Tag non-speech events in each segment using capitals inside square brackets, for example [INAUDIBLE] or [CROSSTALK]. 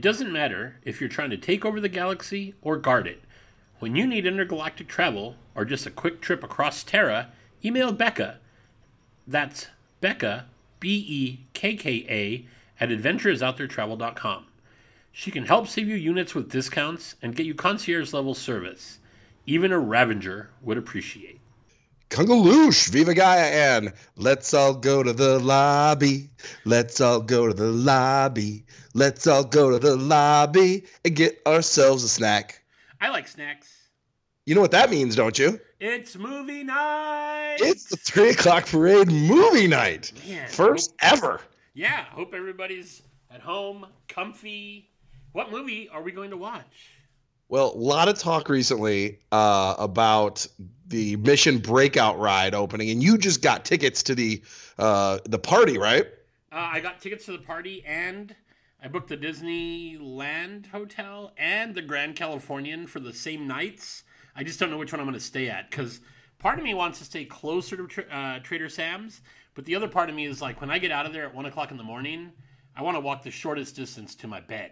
It doesn't matter if you're trying to take over the galaxy or guard it. When you need intergalactic travel or just a quick trip across Terra, email Bekka. That's Bekka, B E K K A, at adventuresouttheretravel.com. She can help save you units with discounts and get you concierge level service. Even a Ravager would appreciate. Kungaloosh, Viva Gaia, and let's all go to the lobby. Let's all go to the lobby. Let's all go to the lobby and get ourselves a snack. I like snacks. You know what that means, don't you? It's movie night. It's the three o'clock parade movie night. Man, First ever. Yeah, hope everybody's at home, comfy. What movie are we going to watch? Well, a lot of talk recently uh, about the Mission Breakout ride opening, and you just got tickets to the uh, the party, right? Uh, I got tickets to the party, and I booked the Disneyland hotel and the Grand Californian for the same nights. I just don't know which one I'm going to stay at because part of me wants to stay closer to Tra- uh, Trader Sam's, but the other part of me is like when I get out of there at one o'clock in the morning, I want to walk the shortest distance to my bed.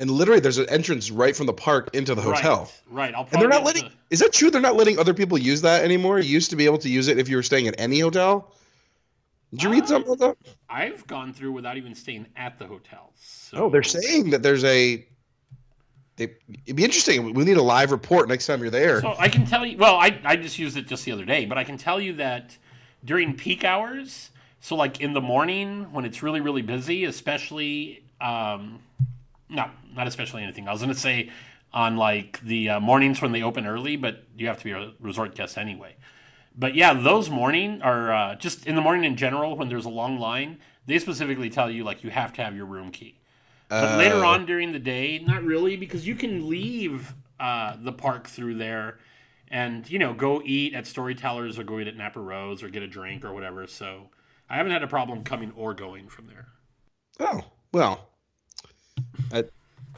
And literally, there's an entrance right from the park into the hotel. Right. right. I'll And they're not letting. To... Is that true? They're not letting other people use that anymore. You used to be able to use it if you were staying at any hotel. Did you read Uh, something about that? I've gone through without even staying at the hotel. So Oh, they're saying that there's a. They, it'd be interesting. We need a live report next time you're there. So I can tell you. Well, I I just used it just the other day, but I can tell you that during peak hours, so like in the morning when it's really really busy, especially um, no, not especially anything. I was gonna say on like the uh, mornings when they open early, but you have to be a resort guest anyway. But yeah, those morning are uh, just in the morning in general when there's a long line. They specifically tell you like you have to have your room key. But later Uh, on during the day, not really, because you can leave uh, the park through there and, you know, go eat at Storytellers or go eat at Napa Rose or get a drink or whatever. So I haven't had a problem coming or going from there. Oh well, I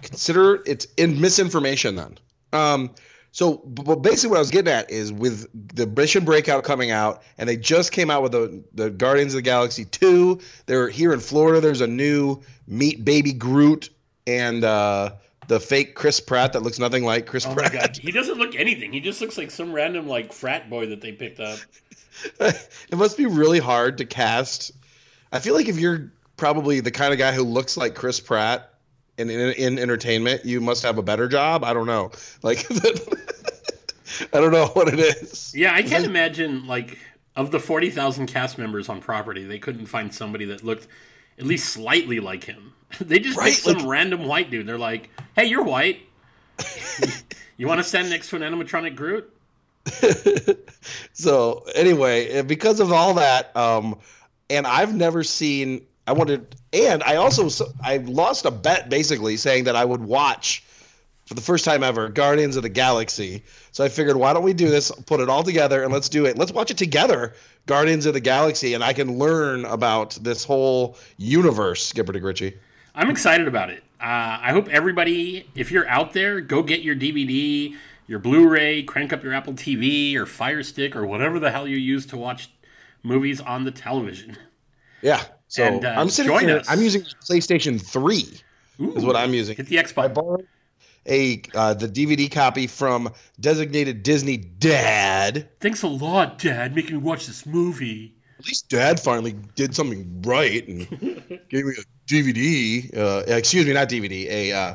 consider it's in misinformation then. Um, so, but basically, what I was getting at is with the Mission Breakout coming out, and they just came out with the the Guardians of the Galaxy two. They're here in Florida. There's a new Meet Baby Groot and uh, the fake Chris Pratt that looks nothing like Chris Oh Pratt. God. [LAUGHS] He doesn't look anything. He just looks like some random, like, frat boy that they picked up. [LAUGHS] it must be really hard to cast. I feel like if you're probably the kind of guy who looks like Chris Pratt in in, in entertainment, you must have a better job. I don't know. Like, [LAUGHS] I don't know what it is. Yeah, I can't imagine, like, of the 40,000 cast members on property, they couldn't find somebody that looked at least slightly like him. [LAUGHS] They just Right, picked some like- random white dude. They're like, hey, you're white. [LAUGHS] you want to stand next to an animatronic Groot? so anyway, eh, because of all that, um, and I've never seen. I wanted, and I also I lost a bet basically saying that I would watch for the first time ever Guardians of the Galaxy. So I figured, why don't we do this? Put it all together and let's do it. Let's watch it together, Guardians of the Galaxy, and I can learn about this whole universe. Skipper DeGritchie. I'm excited about it. Uh, I hope everybody, if you're out there, go get your DVD, your Blu-ray, crank up your Apple TV or Fire Stick or whatever the hell you use to watch movies on the television. Yeah. So And, uh, I'm sitting here. us. I'm using PlayStation Three. Is what I'm using. Hit the I Xbox. borrowed a uh, the DVD copy from designated Disney dad. Thanks a lot, Dad, making me watch this movie. At least dad finally did something right and [LAUGHS] gave me a DVD. Uh, excuse me, not DVD. A uh,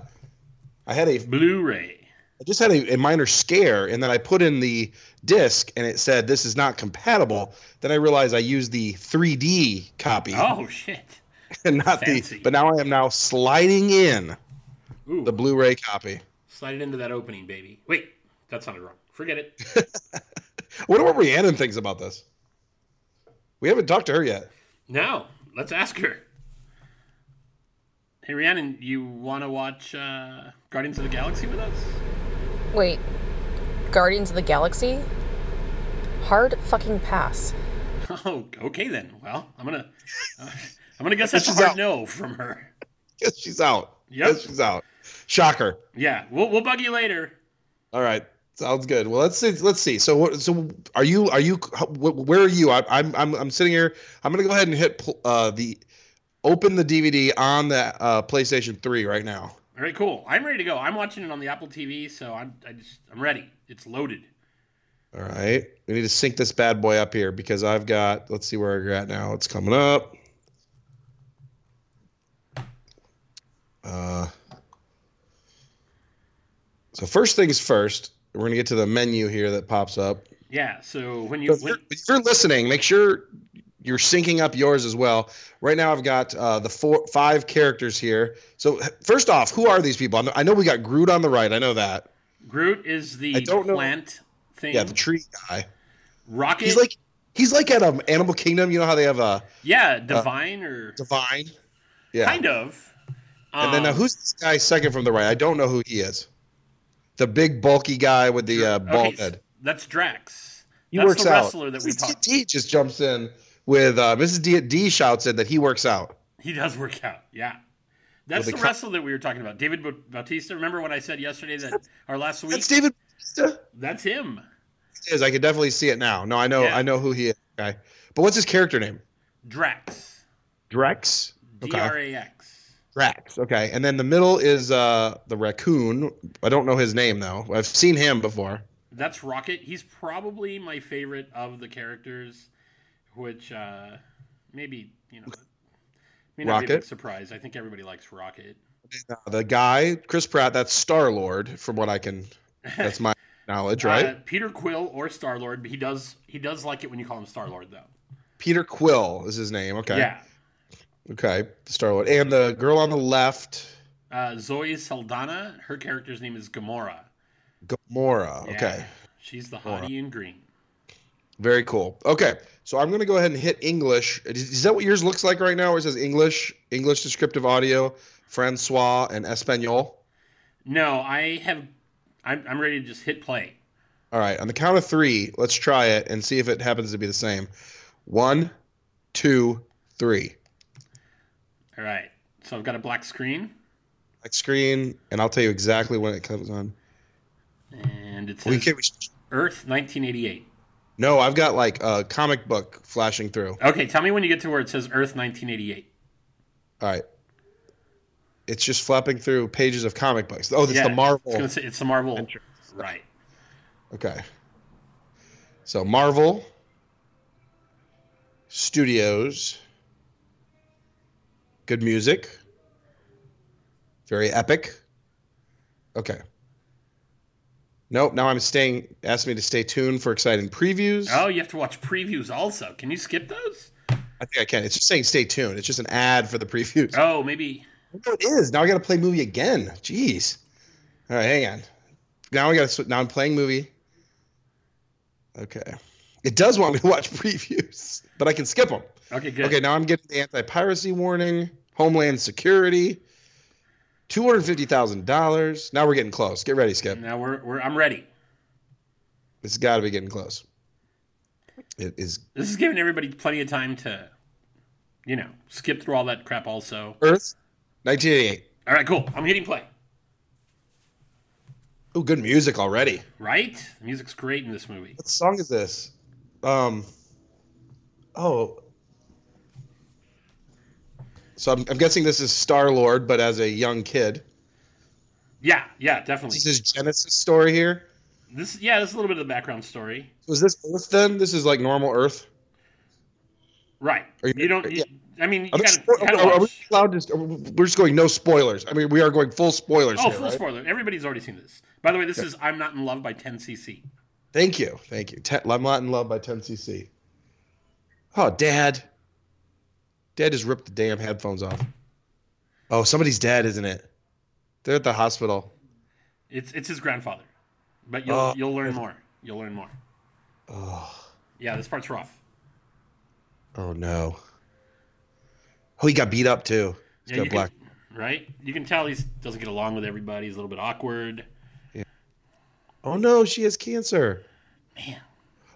I had a Blu-ray. I just had a, a minor scare, and then I put in the disc, and it said this is not compatible. Then I realized I used the 3D copy Oh shit. [LAUGHS] and not fancy. the. But now I am now sliding in Ooh, the Blu-ray copy. slide it into that opening, baby. Wait, that sounded wrong. Forget it. Wonder [LAUGHS] what Rhiannon thinks about this. We haven't talked to her yet. No, let's ask her. Hey, Rhiannon, you want to watch uh, Guardians of the Galaxy with us? Wait, Guardians of the Galaxy? Hard fucking pass. [LAUGHS] Oh, okay then. Well, I'm gonna, uh, I'm gonna guess that's a She's hard out. no from her. Guess she's out. Yep. Guess she's out. Shocker. Yeah, we'll we'll bug you later. All right. Sounds good. Well, let's see. Let's see. So, what- so are you? Are you? Where are you? I, I'm. I'm. I'm sitting here. I'm gonna go ahead and hit uh, the open the DVD on the uh, PlayStation 3 right now. All right, cool. I'm ready to go. I'm watching it on the Apple TV, so I'm I just I'm ready. It's loaded. All right. We need to sync this bad boy up here because I've got, let's see where we're at now. It's coming up. Uh, so, first things first, we're going to get to the menu here that pops up. Yeah. So when So you if, you're, if you're listening, make sure you're syncing up yours as well. Right now, I've got uh, the four, five characters here. So, first off, who are these people? I know- we got Groot on the right. I know that. Groot is the I don't know- plant thing. Yeah, the tree guy. Rocket. He's like he's like at um, Animal Kingdom. You know how they have a yeah, divine or divine. Yeah. kind of. And then uh, Um, who's this guy second from the right? I don't know who he is. The big bulky guy with the uh, bald okay, head. That's Drax. He that's works the out. wrestler that we Mrs. talked. D just jumps in with uh, Mrs. D, D shouts in that he works out. He does work out. Yeah. That's they the wrestler that we were talking about, David Bautista. Remember what I said yesterday that [LAUGHS] our last week? That's David. Bautista? That's him. It is. I can definitely see it now. No, I know. Yeah. I know who he is. Okay, but what's his character name? Drax. Drex. D. R A X. Drax. Okay, and then the middle is uh, the raccoon. I don't know his name though. I've seen him before. That's Rocket. He's probably my favorite of the characters, which uh, maybe you know may not be a big surprise. I think everybody likes Rocket. Uh, the guy, Chris Pratt. That's Star Lord, from what I can. That's my [LAUGHS] knowledge, right? Uh, Peter Quill or Star Lord, but he does he does like it when you call him Star Lord though. Peter Quill is his name. Okay. Yeah. Okay. Star Lord. And the girl on the left, Uh, Zoe Saldana, her character's name is Gamora. Gamora. Yeah. Okay. She's the hottie in green. Very cool. Okay. So I'm going to go ahead and hit English. Is, that what yours looks like right now? Where it says English, English descriptive audio, Francois, and Espanol? No, I have. I'm, I'm ready to just hit play. All right. On the count of three, let's try it and see if it happens to be the same. One, two, three. All right. So I've got a black screen, Black screen, and I'll tell you exactly when it comes on. and it We says can, Earth 1988. No, I've got like a comic book flashing through. Okay, tell me when you get to where it says Earth 1988. All right. It's just flapping through pages of comic books. Oh, it's Yeah, the Marvel. It's, it's the Marvel. entrance. Right. Okay. So Marvel Studios. Good music. Very epic. Okay. Nope. Now I'm staying. Asked me to stay tuned for exciting previews. Oh, you have to watch previews also. Can you skip those? I think I can. It's just saying stay tuned. It's just an ad for the previews. Oh, maybe. No, it is. Now I got to play movie again. Jeez. All right, hang on. Now I got to. Now I'm playing movie. Okay. It does want me to watch [LAUGHS] previews, but I can skip them. Okay, good. Okay, now I'm getting the anti-piracy warning, Homeland Security, two hundred fifty thousand dollars. Now we're getting close. Get ready, Skip. Now we're, we're I'm ready. This has got to be getting close. It is This is giving everybody plenty of time to, you know, skip through all that crap. Also. Earth, nineteen eighty-eight. All right, cool. I'm hitting play. Oh, good music already. Right? The music's great in this movie. What song is this? Um. Oh. So I'm, I'm guessing this is Star Lord, but as a young kid. Yeah, yeah, definitely. This is Genesis story here. This, yeah, this is a little bit of the background story. Was this Earth then? This is like normal Earth. Right. Are you- You don't. You, I mean, you gotta, spo- gotta are- are we allowed to? We're just going no spoilers. I mean, we are going full spoilers Oh, here. full right? spoiler. Everybody's already seen this. By the way, this is "I'm Not in Love" by 10cc. Thank you, thank you. Ten, I'm not in love by 10cc. Oh, Dad. Dad just ripped the damn headphones off. Oh, somebody's dead, isn't it? They're at the hospital. It's it's his grandfather, but you'll Oh. you'll learn more. You'll learn more. Oh, Yeah, this part's rough. oh no. Oh, he got beat up too. He's Yeah, got black. Can, right? You can tell he doesn't get along with everybody. He's a little bit awkward. Yeah. Oh no, she has cancer. Man.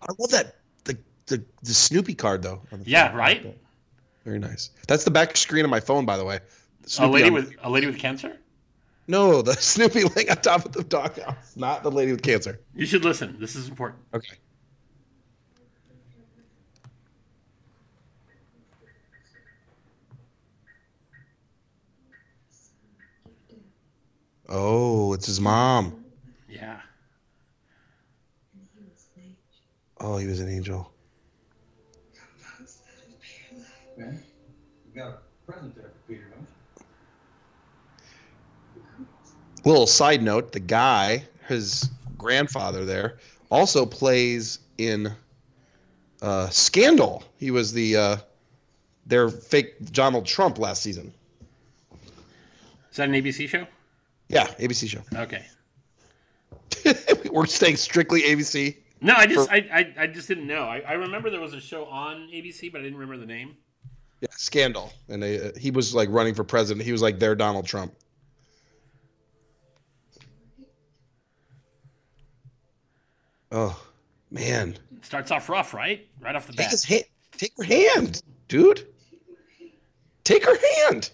I love that the the, the Snoopy card though. Yeah, right? Very nice. That's the back screen of my phone, by the way. Snoopy a lady on- with a lady with cancer. No, the [LAUGHS] Snoopy laying on top of the doghouse, not the lady with cancer. You should listen. This is important. Okay. Oh, it's his mom. Yeah. Oh, he was an angel. Okay. You got a present there for Peter, don't you? Little side note: the guy, his grandfather, there also plays in uh, Scandal. He was the uh, their fake Donald Trump last season. Is that an ABC show? Yeah, ABC show. Okay. [LAUGHS] We're staying strictly ABC. No, I just For- I, I, I just didn't know. I, I remember there was a show on ABC, but I didn't remember the name. Yeah, Scandal, and they, uh, he was like running for president. He was like their Donald Trump. Oh man, Starts off rough, right? Right off the take bat. his hand. Take her hand, dude. Take her hand.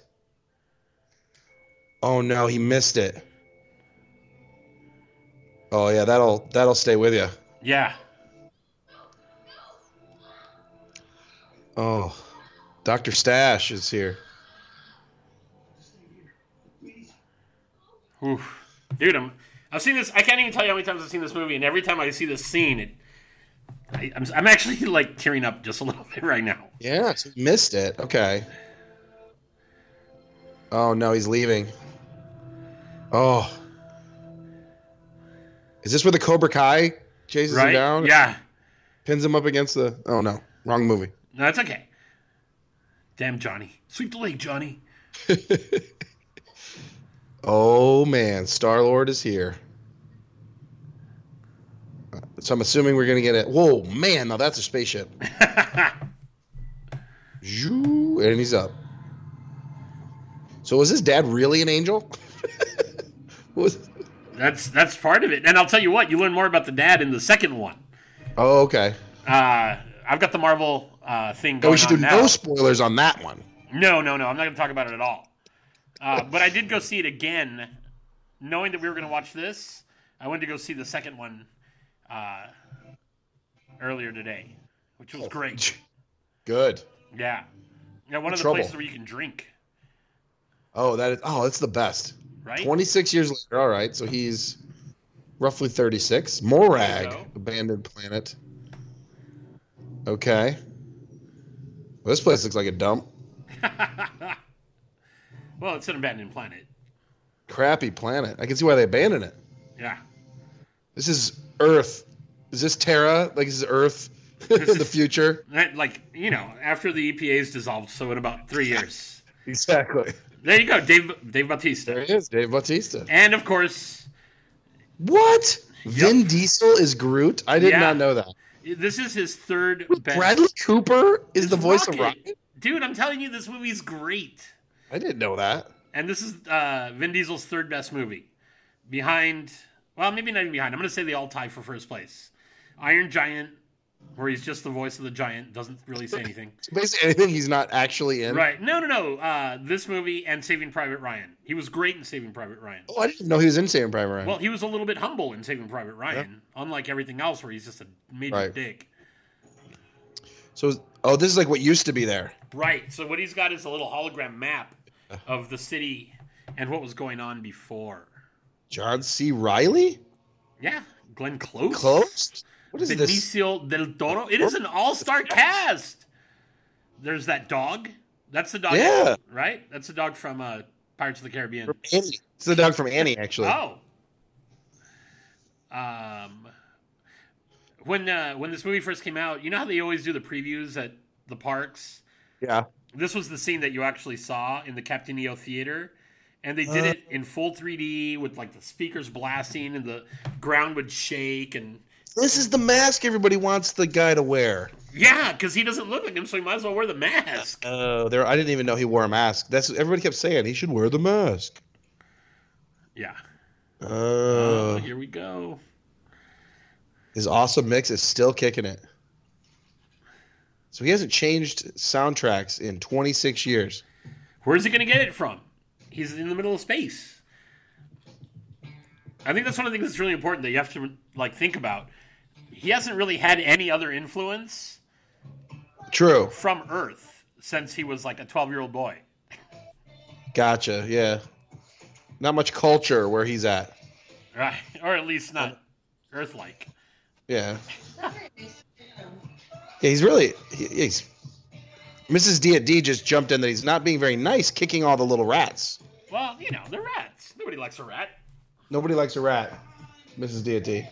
Oh no, he missed it. Oh yeah, that'll that'll stay with you. Yeah. Oh, Doctor Stash is here. Oof. Dude, I'm I've seen this. I can't even tell you how many times I've seen this movie, and every time I see this scene, it I, I'm I'm actually like tearing up just a little [LAUGHS] bit right now. Yeah, so missed it. Okay. Oh no, he's leaving. Oh. Is this where the Cobra Kai chases him down? Yeah. Pins him up against the. Oh no, wrong movie. No, that's okay. Damn, Johnny. Sweep the leg, Johnny. [LAUGHS] oh man, Star Lord is here. So I'm assuming we're gonna get it. Whoa, man! Now that's a spaceship. [LAUGHS] Zhoo, and he's up. So was his dad really an angel? [LAUGHS] was That's that's part of it. And I'll tell you what, you learn more about the dad in the second one. Oh, okay. Uh, I've got the Marvel uh, thing No, going we should do now. no spoilers on that one. No, no, no. I'm not going to talk about it at all. Uh, but I did go see it again, knowing that we were going to watch this. I went to go see the second one uh, earlier today, which was great. Good. Yeah, yeah. One of the Trouble. places where you can drink, Oh, that is. Oh, that's the best. right? 26 years later. All right, so he's roughly 36. Morag, abandoned planet. Okay. This place looks like a dump. [LAUGHS] well, it's an abandoned planet. Crappy planet. I can see why they abandoned it. Yeah. This is Earth. Is this Terra? Like this is Earth [LAUGHS] in the future? That, like you know, after the EPA is dissolved, so in about three years. Exactly. There you go, Dave Dave Bautista, There he is, Dave Bautista. and of course, What? Vin Diesel is Groot? I did Yeah. not know that. This is his third best. Bradley Cooper is the voice of Rocket. Rocket? Dude, I'm telling you, this movie's great. I didn't know that. And this is uh, Vin Diesel's third best movie. Behind, well, maybe not even behind. I'm going to say they all tie for first place. Iron Giant, where he's just the voice of the giant, doesn't really say anything. [LAUGHS] Basically, anything he's not actually in. right. No, no, no. Uh, this movie and Saving Private Ryan. He was great in Saving Private Ryan. Oh, I didn't know he was in Saving Private Ryan. Well, he was a little bit humble in Saving Private Ryan, unlike everything else where he's just a major Right. dick. so, oh, this is like what used to be there. Right. So what he's got is a little hologram map of the city and what was going on before. John C. Reilly? Yeah, Glenn Close. Close? What is this? Benicio del Toro. It is an all-star cast. There's that dog. That's the dog. Yeah. Right. That's the dog from uh, Pirates of the Caribbean. It's the dog from Annie, actually. Oh. Um. When uh, when this movie first came out, you know how they always do the previews at the parks. Yeah. This was the scene that you actually saw in the Captain EO theater. And they did Uh. it in full 3D with like the speakers blasting and the ground would shake and This is the mask everybody wants the guy to wear. yeah, because he doesn't look like him, so he might as well wear the mask. Oh, there! I didn't even know he wore a mask. That's everybody kept saying he should wear the mask. Yeah. Oh, Oh, here we go. his awesome mix is still kicking it. So he hasn't changed soundtracks in 26 years. Where's he going to get it from? He's in the middle of space. I think that's one of the things that's really important that you have to like think about. He hasn't really had any other influence True. from Earth since he was like a 12 year old boy. Gotcha. Yeah. not much culture where he's at. Right. Or at least not Earth like. Yeah. Yeah, he's really he- he's Mrs. D at D just jumped in that he's not being very nice, kicking all the little rats. Well, you know, they're rats. Nobody likes a rat. Nobody likes a rat, Mrs. D at D.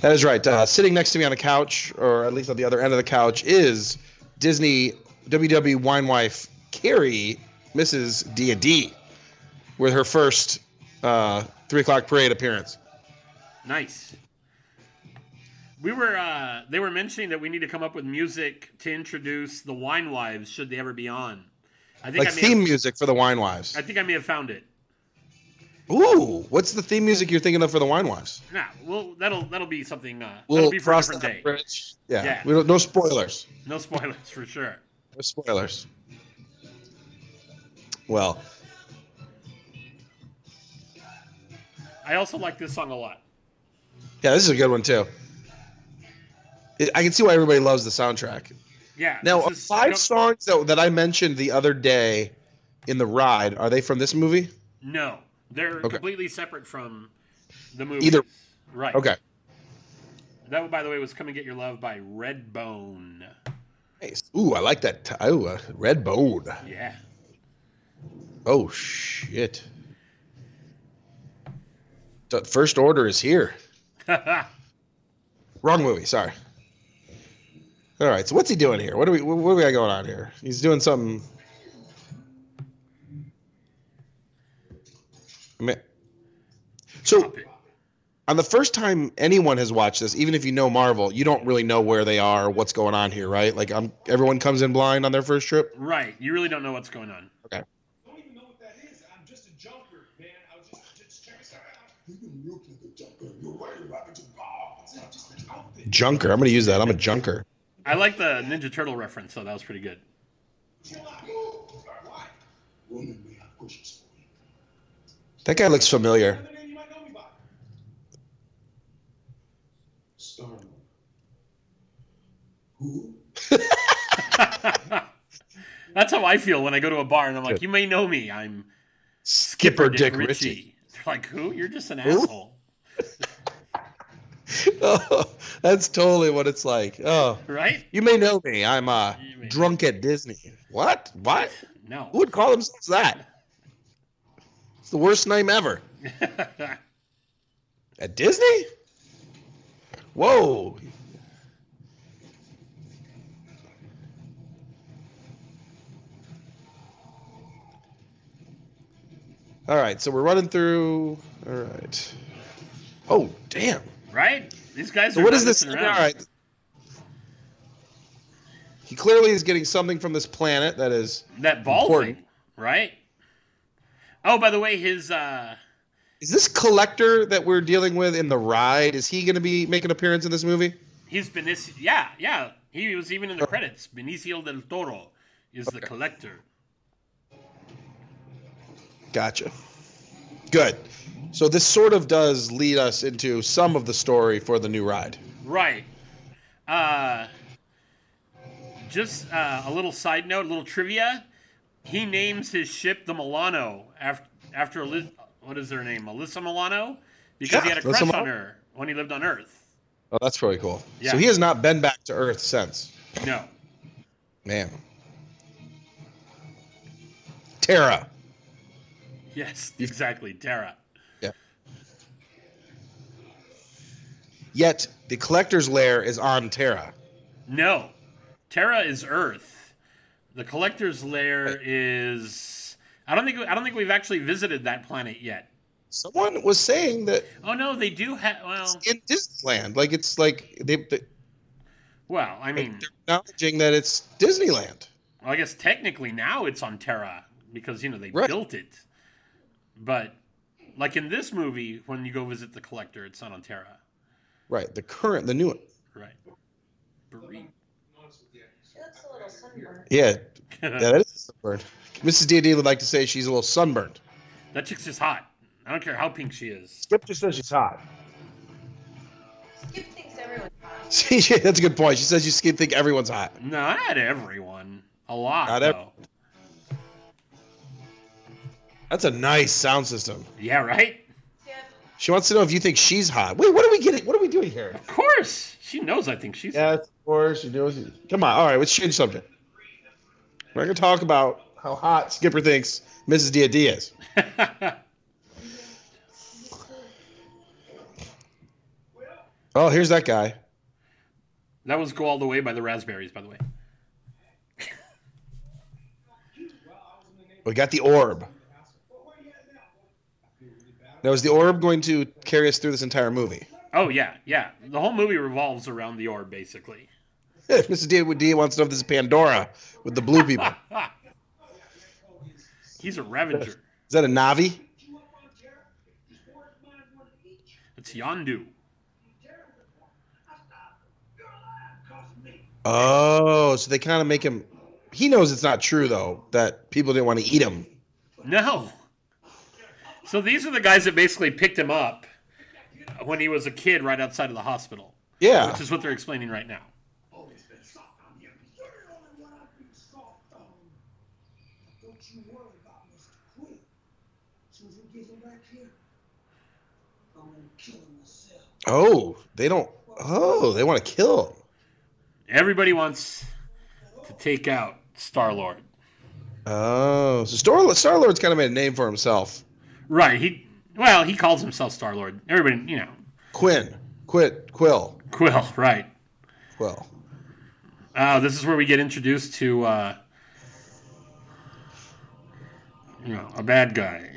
That is right. Uh, sitting next to me on the couch, or at least on the other end of the couch, is Disney WW wine wife Carrie, Mrs. D at D, with her first uh, three o'clock parade appearance. Nice. We were uh they were mentioning that we need to come up with music to introduce the wine wives should they ever be on. I think Like I theme have, music for the wine wives. I think I may have found it. Ooh, what's the theme music you're thinking of for the wine wives? Nah, well that'll that'll be something uh We'll that'll be for a different day. bridge. Yeah, Yeah. We don't, no spoilers. No spoilers for sure. No spoilers. Well, I also like this song a lot. yeah, this is a good one too. It, I can see why everybody loves the soundtrack. Yeah. Now, is- five songs that, that I mentioned the other day in the ride are they from this movie? No, they're Okay. completely separate from the movie. Either- Right. Okay. That by the way, was "Come and Get Your Love" by Redbone. Nice. Ooh, I like that. T- Ooh, uh, red bone. Yeah. Oh shit. The first order is here. [LAUGHS] Wrong movie. Sorry. All right. So what's he doing here? What do we? What, what do we got going on here? He's doing something. I mean, so on the first time anyone has watched this, even if you know Marvel, you don't really know where they are, what's going on here, right? Like, I'm everyone comes in blind on their first trip. right. You really don't know what's going on. Okay. don't even know what that is. I'm just a junker, man. I was just, just checking something out. You can look like a junker. You're wearing rabbit to God. It's not just an outfit. Junker. I'm gonna use that. I'm a junker. I like the Ninja Turtle reference, so that was pretty good. Chill out. Why? Woman, we have questions for you. That guy looks familiar. Another name you might know me by. Star-Lord. Who? [LAUGHS] That's how I feel when I go to a bar and I'm like, "You may know me. I'm Skipper Dick Ritchie. [LAUGHS] They're like, "Who? You're just an asshole." [LAUGHS] oh, that's totally what it's like. Oh, Right? you may know me. I'm uh, drunk at Disney. What? What? No. Who would call themselves that? It's the worst name ever. At Disney? Whoa. All right, so we're running through. All right. Oh, damn. right? These guys So are what not this? around. right. He clearly is getting something from this planet that is. That ball Important. thing, right? Oh, by the way, his uh Is this collector that we're dealing with in the ride? Is he going to be making an appearance in this movie? he's Benicio. Yeah, yeah. He was even in the credits. Benicio del Toro is the collector. Gotcha. Good. So this sort of does lead us into some of the story for the new ride. Right. Uh, just uh, a little side note, a little trivia. He names his ship the Milano after after Eli- what is her name, Alyssa Milano, because he had a Alyssa crush on her when he lived on Earth. Oh, that's really cool. Yeah. So he has not been back to Earth since. No. Man. Terra. Yes, [LAUGHS] exactly. Terra. Yeah. Yet the collector's lair is on Terra. No. Terra is Earth. The collector's lair is. I don't think I don't think we've actually visited that planet yet. Someone was saying that Oh no, they do have. Well, it's in Disneyland. Like it's like they, they well, I mean, they're acknowledging that it's Disneyland. Well, I guess technically now it's on Terra because you know they Right. built it. But like in this movie, when you go visit the collector, it's not on Terra, Right. The current, the new one. right? Brie. She looks a little sunburned. Yeah. Yeah, that is a sunburn. Mrs. D&D would like to say she's a little sunburned. that chick's just hot. I don't care how pink she is. Skip just says she's hot. Skip thinks everyone's hot. [LAUGHS] See, that's a good point. She says you Skip think everyone's hot. No, not everyone. A lot Not ev- though. That's a nice sound system. Yeah, right. She wants to know if you think she's hot. Wait, what are we getting? What are we doing here? Of course, she knows. I think she's. Yes, of course. You know. Come on. All right, let's change subject. We're gonna talk about how hot Skipper thinks Mrs. Dia Diaz. [LAUGHS] Oh, here's that guy. that was "Go All the Way" by the Raspberries, by the way. We got the orb. Now, is the orb going to carry us through this entire movie? Oh yeah, yeah. The whole movie revolves around the orb, basically. If Mrs. Dia Dia wants to know if this is Pandora with the blue people. [LAUGHS] He's a Ravager. Is that a Na'vi? It's Yondu. Oh, so they kind of make him. He knows it's not true though that people didn't want to eat him. No. So these are the guys that basically picked him up when he was a kid right outside of the hospital, Yeah. which is what they're explaining right now. Don't you worry about Mr. Quinn. As soon as we get him back here, I'm gonna kill him myself. Oh, they don't. Oh, they want to kill him. Everybody wants to take out Star Lord. Oh, so Star Star Lord's kind of made a name for himself. Right. He well, he calls himself Star Lord. Everybody, you know, Quinn, Quit, Quill, Quill. Right. Quill. Oh, this is where we get introduced to, uh, you know, a bad guy.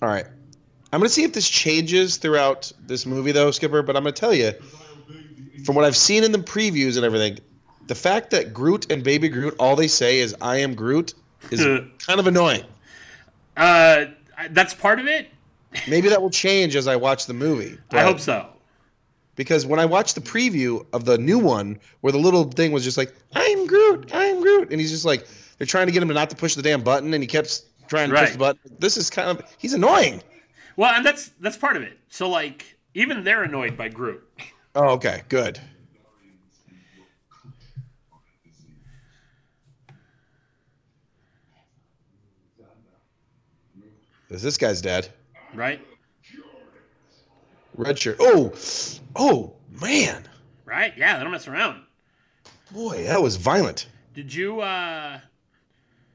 All right. I'm gonna see if this changes throughout this movie, though, Skipper. But I'm gonna tell you, from what I've seen in the previews and everything, the fact that Groot and Baby Groot all they say is "I am Groot" is [LAUGHS] kind of annoying. Uh, that's part of it. Maybe that will change as I watch the movie. I hope so. because when I watched the preview of the new one, where the little thing was just like "I'm Groot, I'm Groot," and he's just like they're trying to get him to not to push the damn button, and he kept trying to push the button. This is kind of he's annoying. Well, and that's that's part of it. So like, even they're annoyed by Groot. Oh, okay, good. Is this guy's dead? Right. Red shirt. Oh, oh man, Right. Yeah, they don't mess around. boy, that was violent. Did you? uh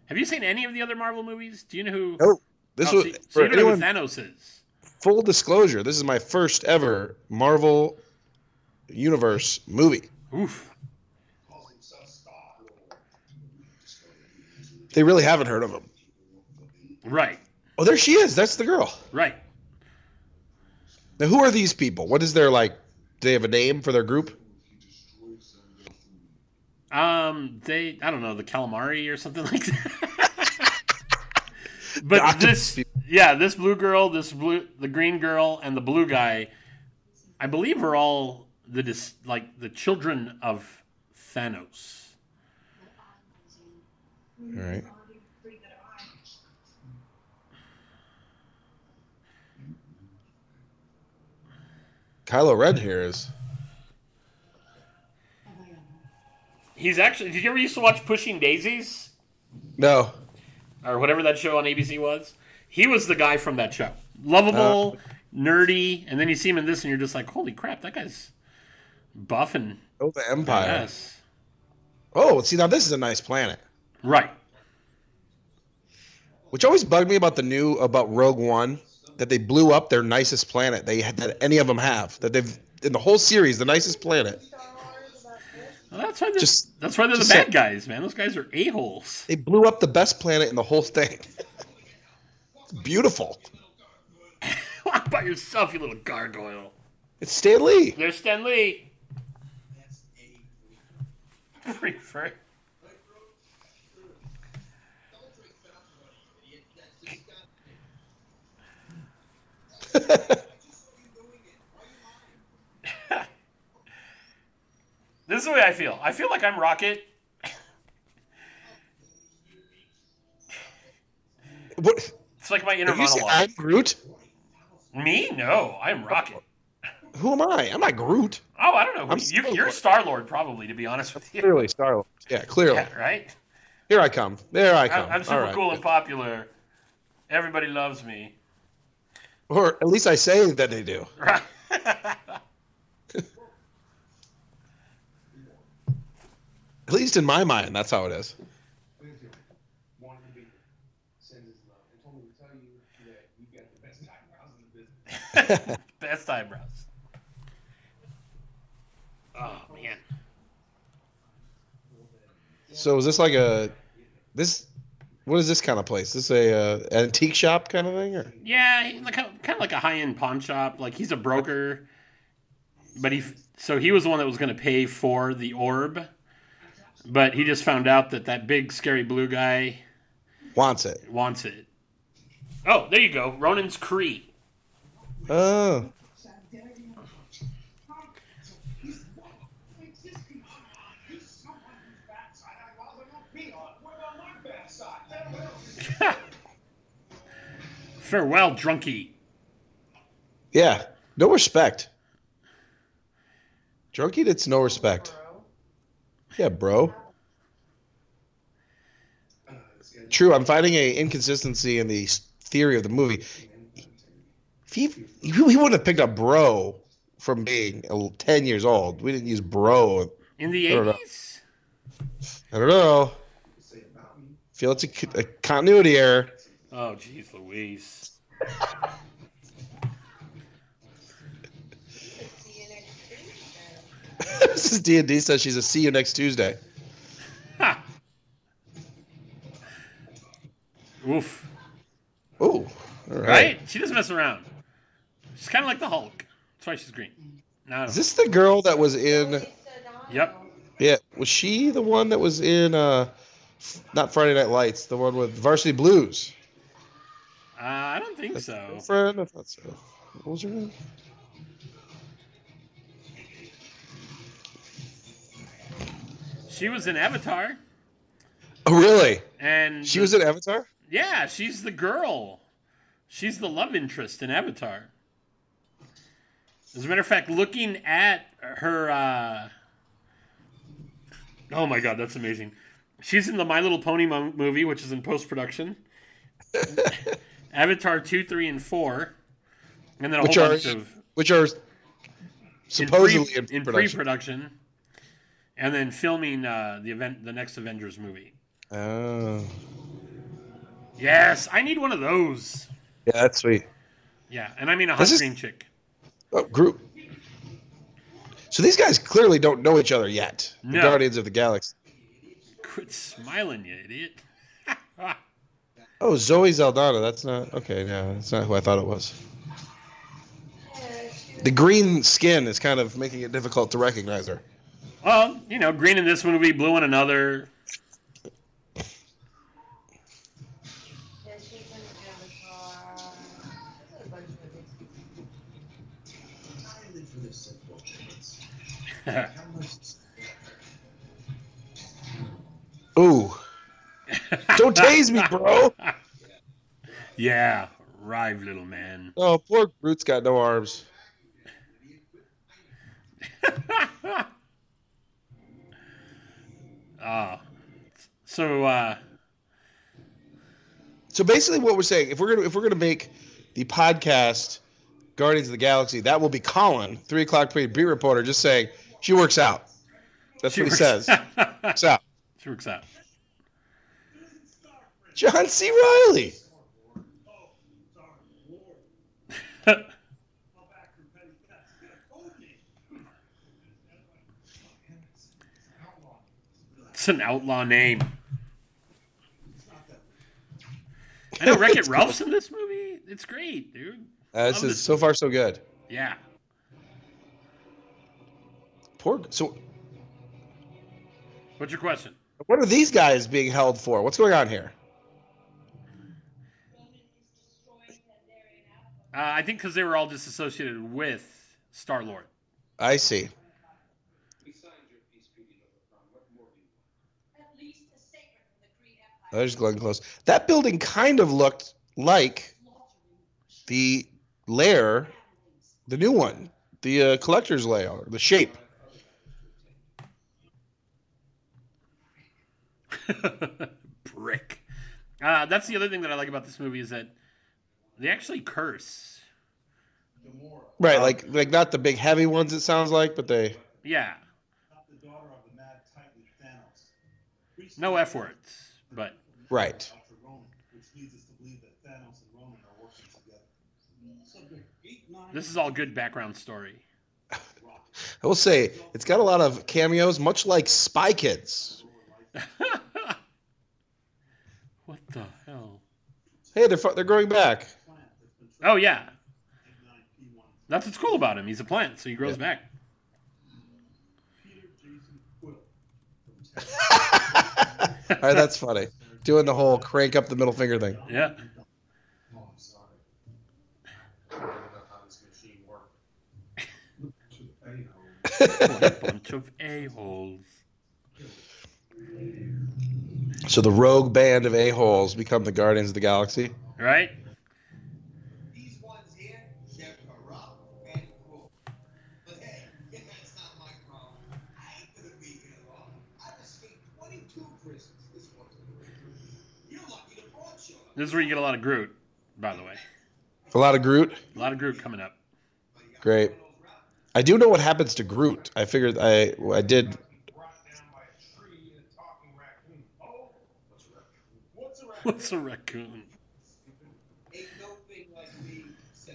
Have you seen any of the other Marvel movies? Do you know who? Oh, this Oh, was so, so for you know anyone. who Thanos is. Full disclosure: this is my first ever Marvel Universe movie. Oof. They really haven't heard of him. Right. Oh, there she is. That's the girl. Right. Now, who are these people? What is their like? Do they have a name for their group? Um, they I don't know the calamari or something [LAUGHS] like that. [LAUGHS] but this, yeah, this blue girl, this blue, the green girl, and the blue guy, I believe are all the dis, like the children of Thanos. All right. Kylo Ren here is. He's actually. Did you ever used to watch Pushing Daisies No. or whatever that show on ABC was? He was the guy from that show. Lovable, uh, nerdy, and then you see him in this, and you're just like, holy crap, that guy's buff and Oh, the Empire. yes, Oh, see now this is a nice planet. right. Which always bugged me about the new about Rogue One that they blew up their nicest planet they had that any of them have that they've in the whole series the nicest planet. Star Wars about this. Well, that's why they're, Just- that's why they're the bad guys, man. Those guys are a holes. They blew up the best planet in the whole thing. [LAUGHS] it's beautiful. [LAUGHS] Walk by yourself, you little gargoyle. It's Stan Lee. There's Stan Lee. [LAUGHS] Free free. [LAUGHS] This is the way I feel. I feel like I'm Rocket. What? It's like my inner Did you say monologue. I'm Groot? Me? No, I'm Rocket. Who am I? I'm not Groot. Oh, I don't know. I'm you, Star-Lord. you're Star Lord, probably, to be honest with you. Clearly, Star Lord. Yeah, clearly. Yeah, right? Here I come. There I come. I'm, I'm super All right. cool and popular. Everybody loves me. Or at least I say that they do. Right. [LAUGHS] At least in my mind, that's how it is. What are you doing? Wanted to be here. Sends his love. And told me to tell you that you got the best eyebrows in the business. [LAUGHS] Best eyebrows. Uh, oh man. So is this like a this? What is this kind of place? This a uh, antique shop kind of thing? Or? Yeah, like kind of like a high end pawn shop. Like he's a broker, but he so he was the one that was going to pay for the orb, but he just found out that that big scary blue guy Wants it? wants it. Oh, there you go, Ronan's Kree. Oh, He's someone whose bad side I'd rather not be on. What about my bad side? Farewell, drunkie. yeah. No respect. Drunkie, it's no respect. Yeah, bro. Uh, True. I'm finding a inconsistency in the theory of the movie. If he, he wouldn't have picked up bro from being uh, 10 years old. We didn't use bro. In the I don't know. I don't know. say about me. Feel it's a continuity error. Oh, jeez, Louise. See you next Tuesday. this is D and D says she's a see you next Tuesday. Ha. [LAUGHS] Oof. Oh, all right. Right? She doesn't mess around. She's kind of like the Hulk. That's why she's green. No, Is this the girl that was in? Yep. Yeah, was she the one that was in? uh Not Friday Night Lights, the one with Varsity Blues. Uh, I don't think so. Friend, I thought so. What was her name? She was in Avatar, Oh, really? and She was in Avatar. yeah, she's the girl. She's the love interest in Avatar. As a matter of fact, looking at her, uh... oh my god, that's amazing. She's in the My Little Pony movie, which is in post production. [LAUGHS] Avatar two, three, and four, and then a Which whole are bunch of which are in supposedly pre, in, in production. pre-production, and then filming uh, the event, the next Avengers movie. oh, Yes, I need one of those. yeah, that's sweet. Yeah, and I mean a hot green chick. Oh, group. So these guys clearly don't know each other yet. The No. Guardians of the Galaxy. Quit smiling, you idiot. Oh, Zoe Saldana. That's not okay. No, that's not who I thought it was. Yeah, she was The green skin is kind of making it difficult to recognize her. well, you know, green in this movie, blue in another. Yeah, she's in Avatar. There's a bunch of movies. I live for this simple chance. How much? Ooh, [LAUGHS] don't tase me, bro. yeah, rive little man. Oh, poor Groot's got no arms. [LAUGHS] Ah, so uh, So basically, what we're saying, if we're gonna if we're gonna make the podcast Guardians of the Galaxy, that will be Colin, three o'clock pre beat reporter, just saying she works out. That's she what he says. [LAUGHS] Works out. she works out. John C. Reilly. Oh, sorry, Lord. I'll back her petty cats. You told C. Reilly. It's an outlaw name. I [LAUGHS] know Wreck It Ralph's in this movie. It's great, dude. Uh, this Love is this so far so good. Yeah. Poor. So, What's your question? what are these guys being held for? What's going on here? Uh, I think because they were all just associated with Star Lord. I see. We signed your peace treaty, Leprechaun. What more do you want? At least a sacred from the Green Empire. There's Glenn Close. That building kind of looked like the lair, the new one, the uh, collector's lair, the shape. [LAUGHS] Brick. Uh, that's the other thing that I like about this movie is that they actually curse. Gamora, Right, like like not the big heavy ones. It sounds like, but they. Yeah, not the daughter of the mad titan Thanos. Recently, no F words, but Right. Dr. Ronan, which leads us to believe that Thanos and Ronan are working together. Subject eight nine. this is all good background story. I will say it's got a lot of cameos, much like Spy Kids. [LAUGHS] what the hell? Hey, they're fu- they're growing back. Oh yeah, that's what's cool about him. He's a plant, so he grows back. Peter [LAUGHS] Jason All right, that's funny. Doing the whole crank up the middle finger thing. Yeah. Oh, I'm sorry. I don't know how this machine works. What a bunch of a holes. So the rogue band of a holes become the Guardians of the Galaxy. Right? These ones here, they're corrupt and cruel. But hey, that's not my problem. I ain't gonna be here long. I've escaped 22 prisons. This one's gonna be You're lucky the fraud showed up. This is where you get a lot of Groot, by the way. A lot of Groot. A lot of Groot coming up. Great. I do know what happens to Groot. I figured I I did. Brought down by a tree and a talking raccoon. Oh, what's a raccoon? What's a raccoon? What's a raccoon? Ain't no like me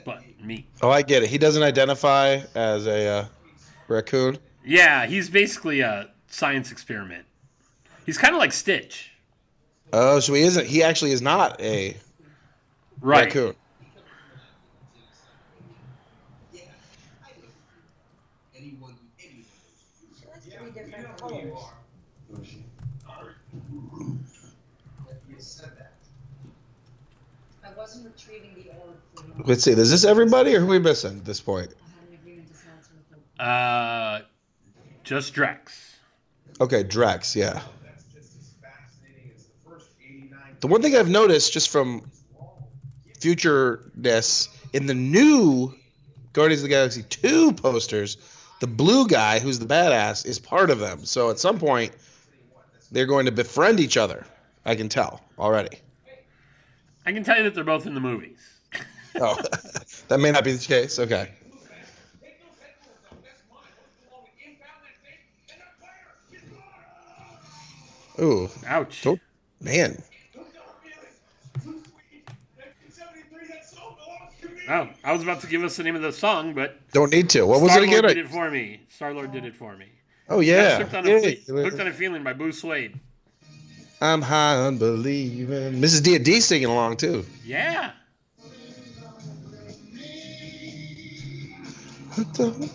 But me. me. Oh, I get it. He doesn't identify as a uh, raccoon. Yeah, he's basically a science experiment. He's kind of like Stitch. Oh, so he isn't. He actually is not a Right. raccoon. Yeah, I. Anyone, anyone. That's three different colors. You said. I wasn't retrieving the orb from. Let's see. Is this everybody, or who are we missing at this point? I had an agreement to sell it to the. Uh, just Drex. Okay, Drax. Yeah. That's just as fascinating as the first 89 The one thing I've noticed just from futureness in the new Guardians of the Galaxy 2 posters, the blue guy who's the badass is part of them. So at some point, they're going to befriend each other. I can tell already. I can tell you that they're both in the movies. [LAUGHS] Oh, [LAUGHS] that may not be the case. Okay. Take those headphones out. That's mine. What's wrong with you? Found that thing? And the player. He's gone. Ooh, Ouch. Don't- man. Don't tell me this. Too sweet. 1973, that song belongs to me. Oh, I was about to give us the name of the song, but Don't need to. What was Star it again? did it for me. Star Lord did it for me. Oh yeah. Hooked on, a, Yay. Hooked on a Feeling by Blue Swede. I'm high on believing. Mrs. D D singing along too. Yeah. Hooked on.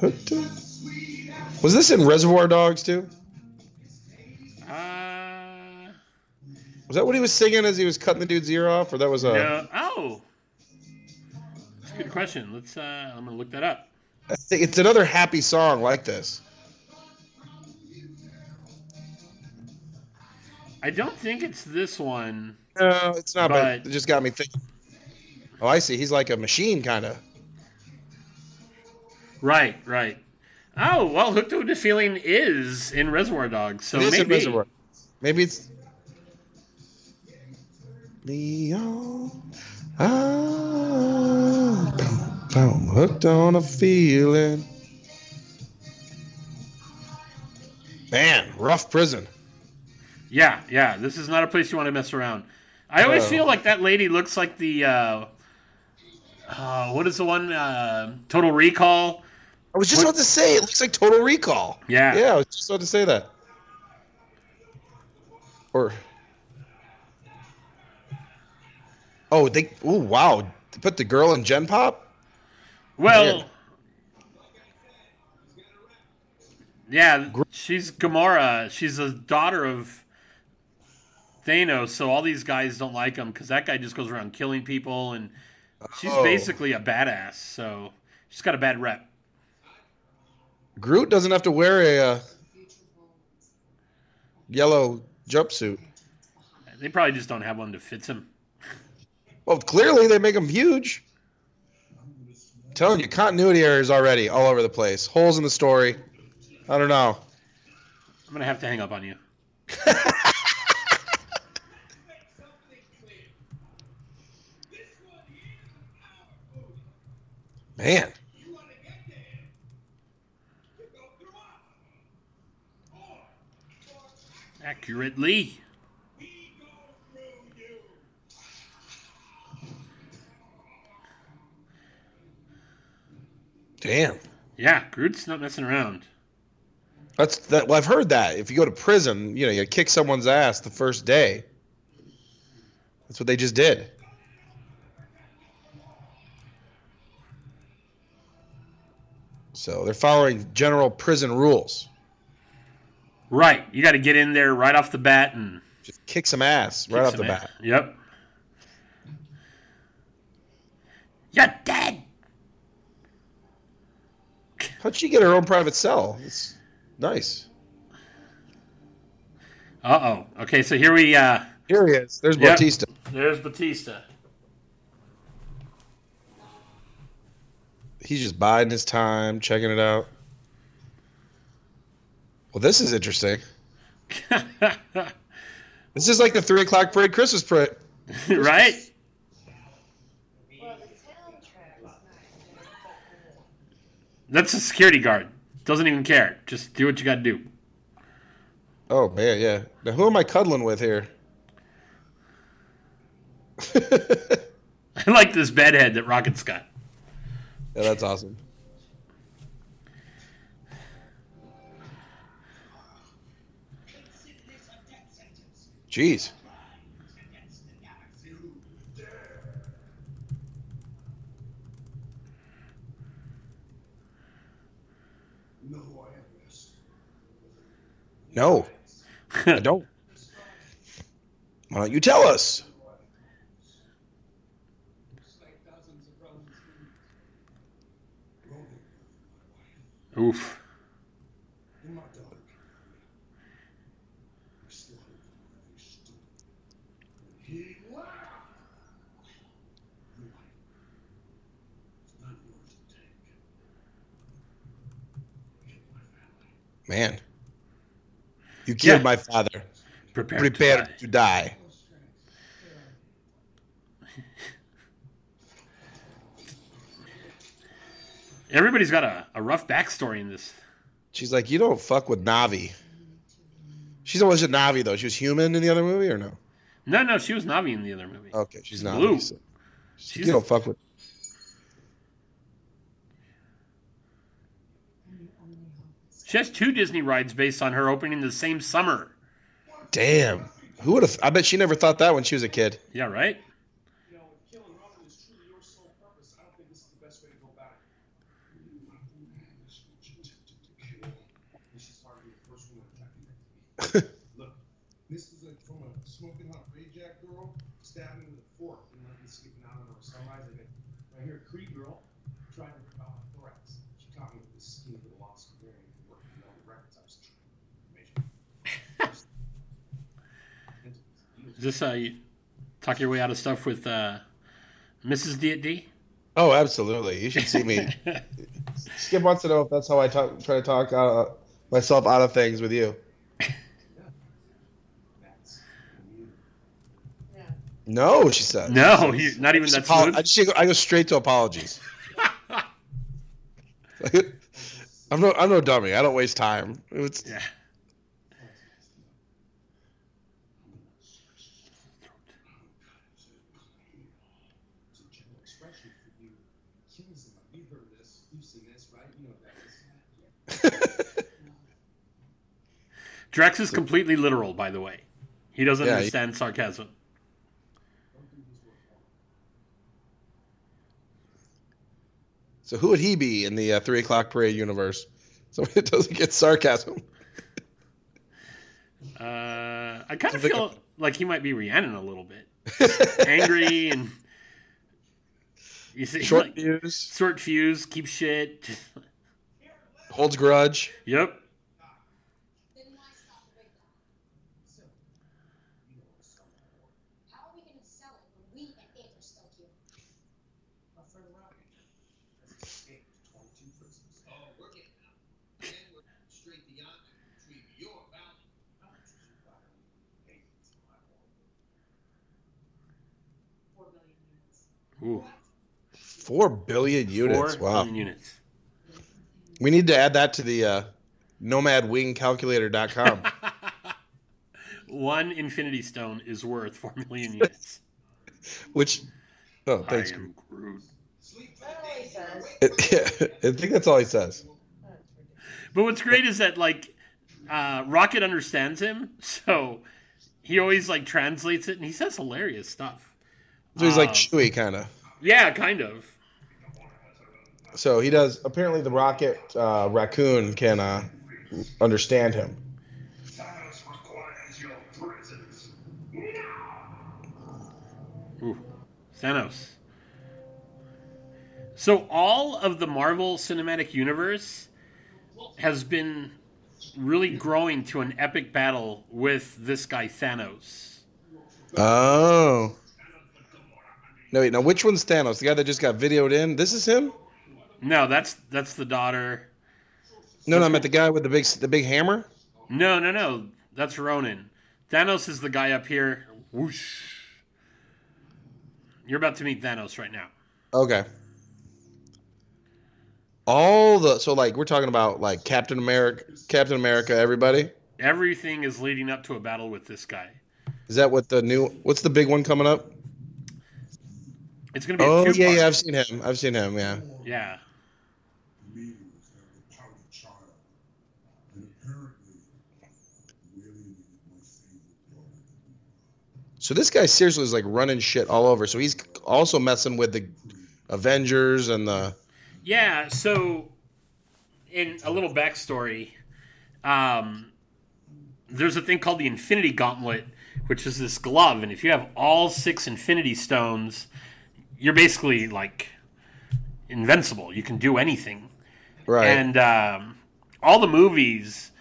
Hooked on. Was this in Reservoir Dogs too? Uh, Was that what he was singing as he was cutting the dude's ear off, or that was a? no. Oh. Good question. Let's. Uh, I'm gonna look that up. I think it's another happy song like this. I don't think it's this one. No, it's not. But, But- it just got me thinking. Oh, I see. He's like a machine, kind of. Right. Right. Oh well, Hooked on a Feeling is in Reservoir Dogs, so it maybe. Reservoir. Maybe it's. Leon, ah, boom, boom, hooked on a feeling. Man, rough prison. Yeah, yeah. This is not a place you want to mess around. I always Oh. feel like that lady looks like the. Uh, uh, what is the one? Uh, Total Recall. I was just What- about to say it looks like Total Recall. Yeah. Yeah, I was just about to say that. Or. Oh, they. Oh, wow. They put the girl in Gen Pop? Well. Man. Yeah, she's Gamora. She's a daughter of Thanos, so all these guys don't like him because that guy just goes around killing people, and she's Oh. basically a badass. So she's got a bad rep. Groot doesn't have to wear a uh, yellow jumpsuit. They probably just don't have one that fits him. Well, clearly they make them huge. I'm telling you, continuity errors already all over the place. Holes in the story. I don't know. I'm gonna have to hang up on you. Let's make something clear. This one here is our food. Man, You want to get there? You go through us. Or, or Accurately. we go through you. Damn. Yeah, Groot's not messing around. That's that. Well, I've heard that if you go to prison, you know, you kick someone's ass the first day. That's what they just did. So they're following general prison rules. Right. You got to get in there right off the bat and Just kick some ass right kick off the ass. bat. Yep. You're dead. How'd she get her own private cell? It's nice. Uh oh. Okay, so here we. uh Here he is. There's Yep. Bautista. There's Bautista. He's just biding his time, checking it out. Well, this is interesting. [LAUGHS] This is like the three o'clock parade Christmas parade. right? Well, the town track's nice. and it's got the- That's a security guard. Doesn't even care. Just do what you got to do. Oh man, yeah. Now who am I cuddling with here? [LAUGHS] I like this bedhead that Rocket's got. Yeah, that's awesome. Consider this a death sentence. Jeez. Against the galaxy. You know who I am, yes? No, I [LAUGHS] don't. Why don't you tell us? Like thousands of brothers and sisters. Ronan, Oof. and my daughter. I slaughtered them when they stood. And he laughed. Your life is not yours to take. Kill my family. Man, you killed Yeah. my father. Prepare, Prepare to die. to die. Everybody's got a, a rough backstory in this. She's like, you don't fuck with Na'vi. She's always a Na'vi though. She was human in the other movie or no? No, no, she was Na'vi in the other movie. Okay, she's She's Na'vi. blue. so- She's you don't fuck with. She has two Disney rides based on her opening the same summer. Damn. Who would have? I bet she never thought that when she was a kid. Yeah, right? You know, if killing Ronan is truly your sole purpose, I don't think this is the best way to go about it. And she's hard to be the first woman attacking that to me. Look, this is like from a smoking hot Jack girl stabbing with a fork and let me sleeping out under a sunrise. And then I hear a Kree girl trying to rip out my thorax. She caught me with this skinny little Oscar wearing work, you know, the records I was amazing. Is this uh, you talk your way out of stuff with uh, Mrs. D D? Oh, absolutely. You should see me. [LAUGHS] Skip wants to know if that's how I talk, try to talk uh, myself out of things with you. [LAUGHS] No, she said. no, you, not even that apol- I, just, I go straight to apologies. [LAUGHS] I'm no, I'm no dummy. I don't waste time. It's, Yeah. It's a general expression for you. Kills them. You've heard this. You've seen this, right? You know what that is. Drax is completely literal, by the way. He doesn't Yeah, he- understand sarcasm. Don't do his work for him. so who would he be in the uh, three o'clock parade universe? [LAUGHS] So it doesn't get sarcasm. [LAUGHS] Uh, I kind of like feel like he might be Rhiannon a little bit. [LAUGHS] Angry and. You see, Short like, fuse, short fuse, keep shit. holds grudge. yep. Then why stop the breakdown? So, you know what's so important. How are we gonna sell it when we and it are still here? My friend Rocket has escaped 22 prisoners. Oh, we're getting out. Then we're straight beyond and retrieve your bounty. How much is your body? Ooh, Four billion units. four wow. billion units. We need to add that to the uh, nomadwingcalculator.com. [LAUGHS] [LAUGHS] One Infinity Stone is worth four million units. [LAUGHS] which, oh, I thanks. am Groot. Sleep for That all he days. says. I think that's all he says. But what's great is that like uh, Rocket understands him, so he always like translates it, and he says hilarious stuff. So he's like Uh, Chewy, kind of. Yeah, kind of. So he does. Apparently, the rocket uh, raccoon can uh, understand him. Thanos requires your presence. Ooh, Thanos. So all of the Marvel Cinematic Universe has been really growing to an epic battle with this guy Thanos. Oh. No, wait. Now, which one's Thanos? The guy that just got videoed in. This is him. No, that's that's the daughter. No, no, I meant the guy with the big, the big hammer. No, no, no. That's Ronan. Thanos is the guy up here. Whoosh. You're about to meet Thanos right now. Okay. All the so like we're talking about like Captain America, Captain America, everybody. Everything is leading up to a battle with this guy. Is that what the new? What's the big one coming up? It's gonna be a Oh yeah, yeah, I've seen him. I've seen him. Yeah. yeah. Needles have the pouty child, and apparently alienated my favorite daughter. So this guy seriously is like running shit all over. So he's also messing with the Avengers and the. Yeah, so in a little backstory, um, there's a thing called the Infinity Gauntlet, which is this glove, and if you have all six Infinity Stones, you're basically like invincible. You can do anything. Right. And um, all the movies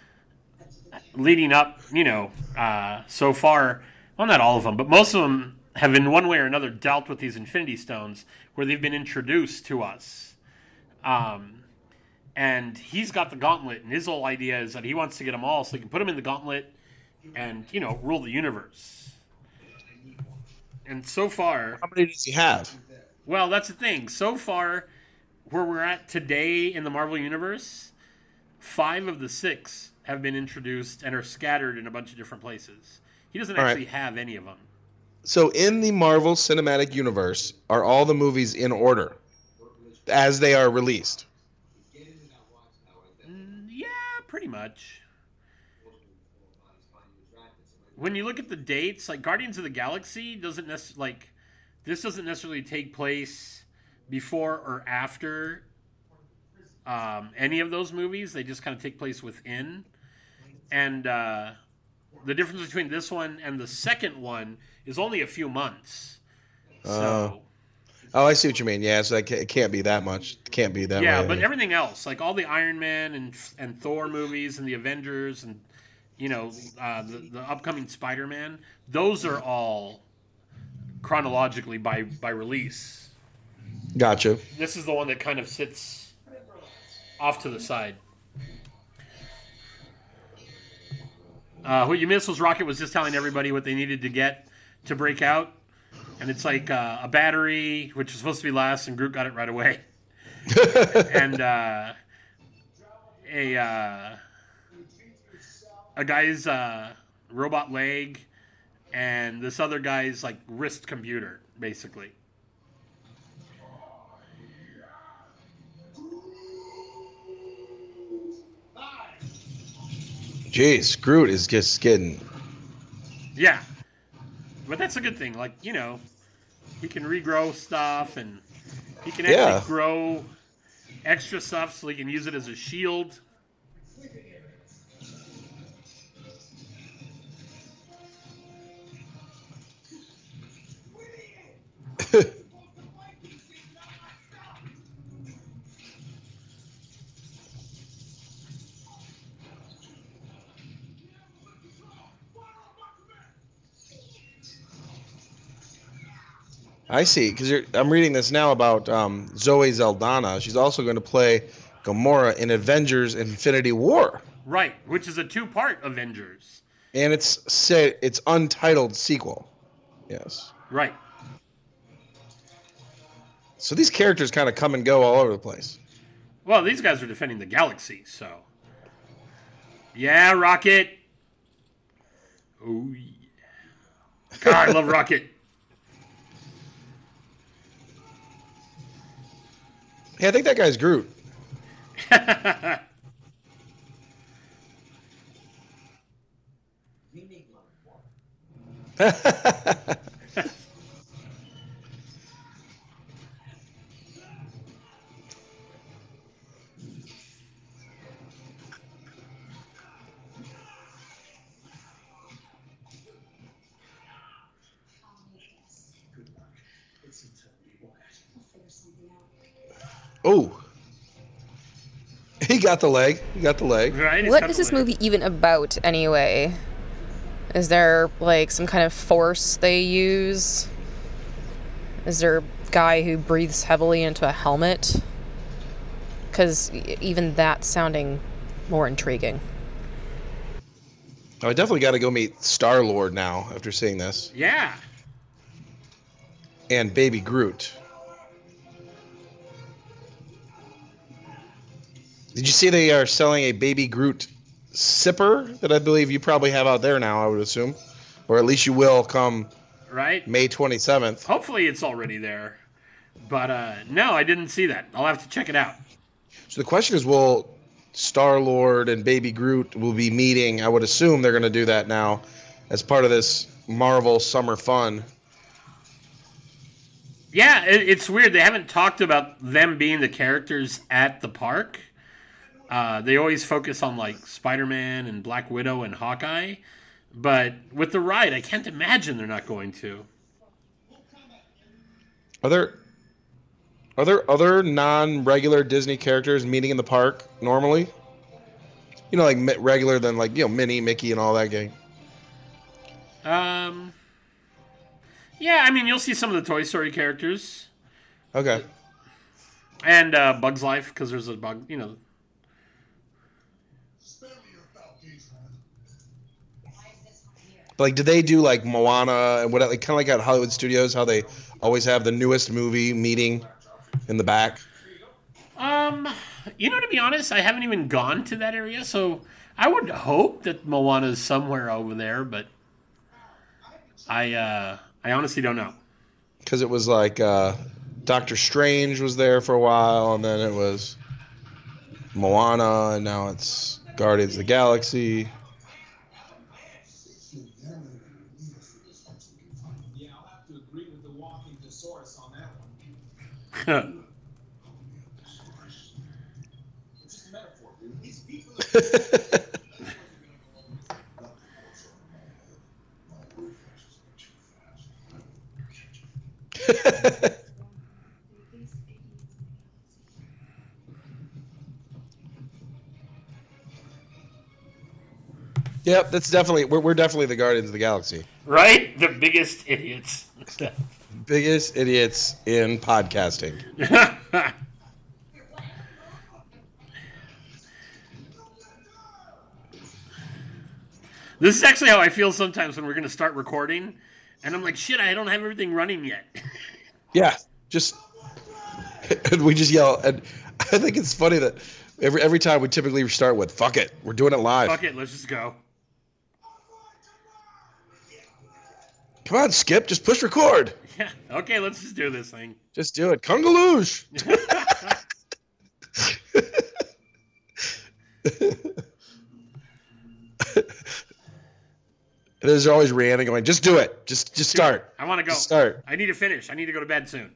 leading up, you know, uh, so far, well, not all of them, but most of them have in one way or another dealt with these Infinity Stones where they've been introduced to us. Um, and he's got the gauntlet, and his whole idea is that he wants to get them all so he can put them in the gauntlet and, you know, rule the universe. And so far, How many does he have? well, that's the thing. So far, where we're at today in the Marvel Universe, five of the six have been introduced and are scattered in a bunch of different places. He doesn't All right. actually have any of them. So in the Marvel Cinematic Universe, are all the movies in order as they are released? Get into that watchtower. That Mm, Yeah, pretty much. multiple bodies find you attractive. So When you look at the dates, like Guardians of the Galaxy doesn't necessarily like this doesn't necessarily take place before or after um, any of those movies. They just kind of take place within. And uh, the difference between this one and the second one is only a few months. So Oh, I see what you mean. Yeah, so it can't be that much. It can't be that. yeah, way. but everything else, like all the Iron Man and and Thor movies and the Avengers and you know uh, the the upcoming Spider Man, those are all chronologically by by release. gotcha. This is the one that kind of sits off to the side. Uh, what you missed was Rocket was just telling everybody what they needed to get to break out, and it's like uh, a battery, which was supposed to be last, and Groot got it right away, [LAUGHS] and uh, a uh, a guy's uh, robot leg, and this other guy's like wrist computer, basically. Jeez, Groot is just getting. Yeah. But that's a good thing. Like, you know, he can regrow stuff and he can actually Yeah. grow extra stuff so he can use it as a shield. [LAUGHS] I see, because I'm reading this now about um, Zoe Saldana. She's also going to play Gamora in Avengers: Infinity War, Right, which is a two part Avengers. and it's said it's untitled sequel. Yes. Right. So these characters kind of come and go all over the place. Well, these guys are defending the galaxy, so. Yeah, Rocket. Oh yeah. God, I love [LAUGHS] Rocket. Hey, I think that guy's Groot. [LAUGHS] [LAUGHS] oh. He got the leg. He got the leg. right? He's What got is the this leg. movie even about anyway? Is there like some kind of force they use? Is there a guy who breathes heavily into a helmet? Because even that sounding more intriguing. Oh, I definitely got to go meet Star Lord now after seeing this, Yeah. and Baby Groot. Did you see they are selling a Baby Groot sipper that I believe you probably have out there now? I would assume, or at least you will come Right? May twenty seventh. Hopefully it's already there. But uh, no, I didn't see that. I'll have to check it out. So the question is, will Star Lord and Baby Groot will be meeting? I would assume they're going to do that now, as part of this Marvel Summer Fun. Yeah, it's weird. They haven't talked about them being the characters at the park. Uh, they always focus on like Spider Man and Black Widow and Hawkeye. But with the ride, I can't imagine they're not going to. Are there are there other non-regular Disney characters meeting in the park normally? You know, like regular than like you know Minnie, Mickey, and all that gang. Um, yeah, I mean, you'll see some of the Toy Story characters Okay. and uh, Bug's Life because there's a bug, you know. Spare me your foul gaze, man. Why is this one here? But like, do they do like Moana and what? Like, kind of like at Hollywood Studios, how they always have the newest movie meeting in the back. Um, you know, to be honest, I haven't even gone to that area, so I would hope that Moana is somewhere over there, but I, uh, I honestly don't know. because it was like uh, Doctor Strange was there for a while, and then it was Moana, and now it's Guardians of the Galaxy. Yep, that's definitely we're, we're definitely the Guardians of the Galaxy. right? The biggest idiots. [LAUGHS] Biggest idiots in podcasting. [LAUGHS] this is actually how I feel sometimes when we're going to start recording, and I'm like, shit, I don't have everything running yet. [LAUGHS] Yeah, just and [LAUGHS] we just yell, and I think it's funny that every every time we typically start with "fuck it," we're doing it live. Fuck it, let's just go. Come on, Skip, just push record. Yeah, okay, let's just do this thing. Just do it. Kungaloosh. [LAUGHS] [LAUGHS] There's always Rihanna going, just do it. Just just start. I want to go. Just start. I need to finish. I need to go to bed soon.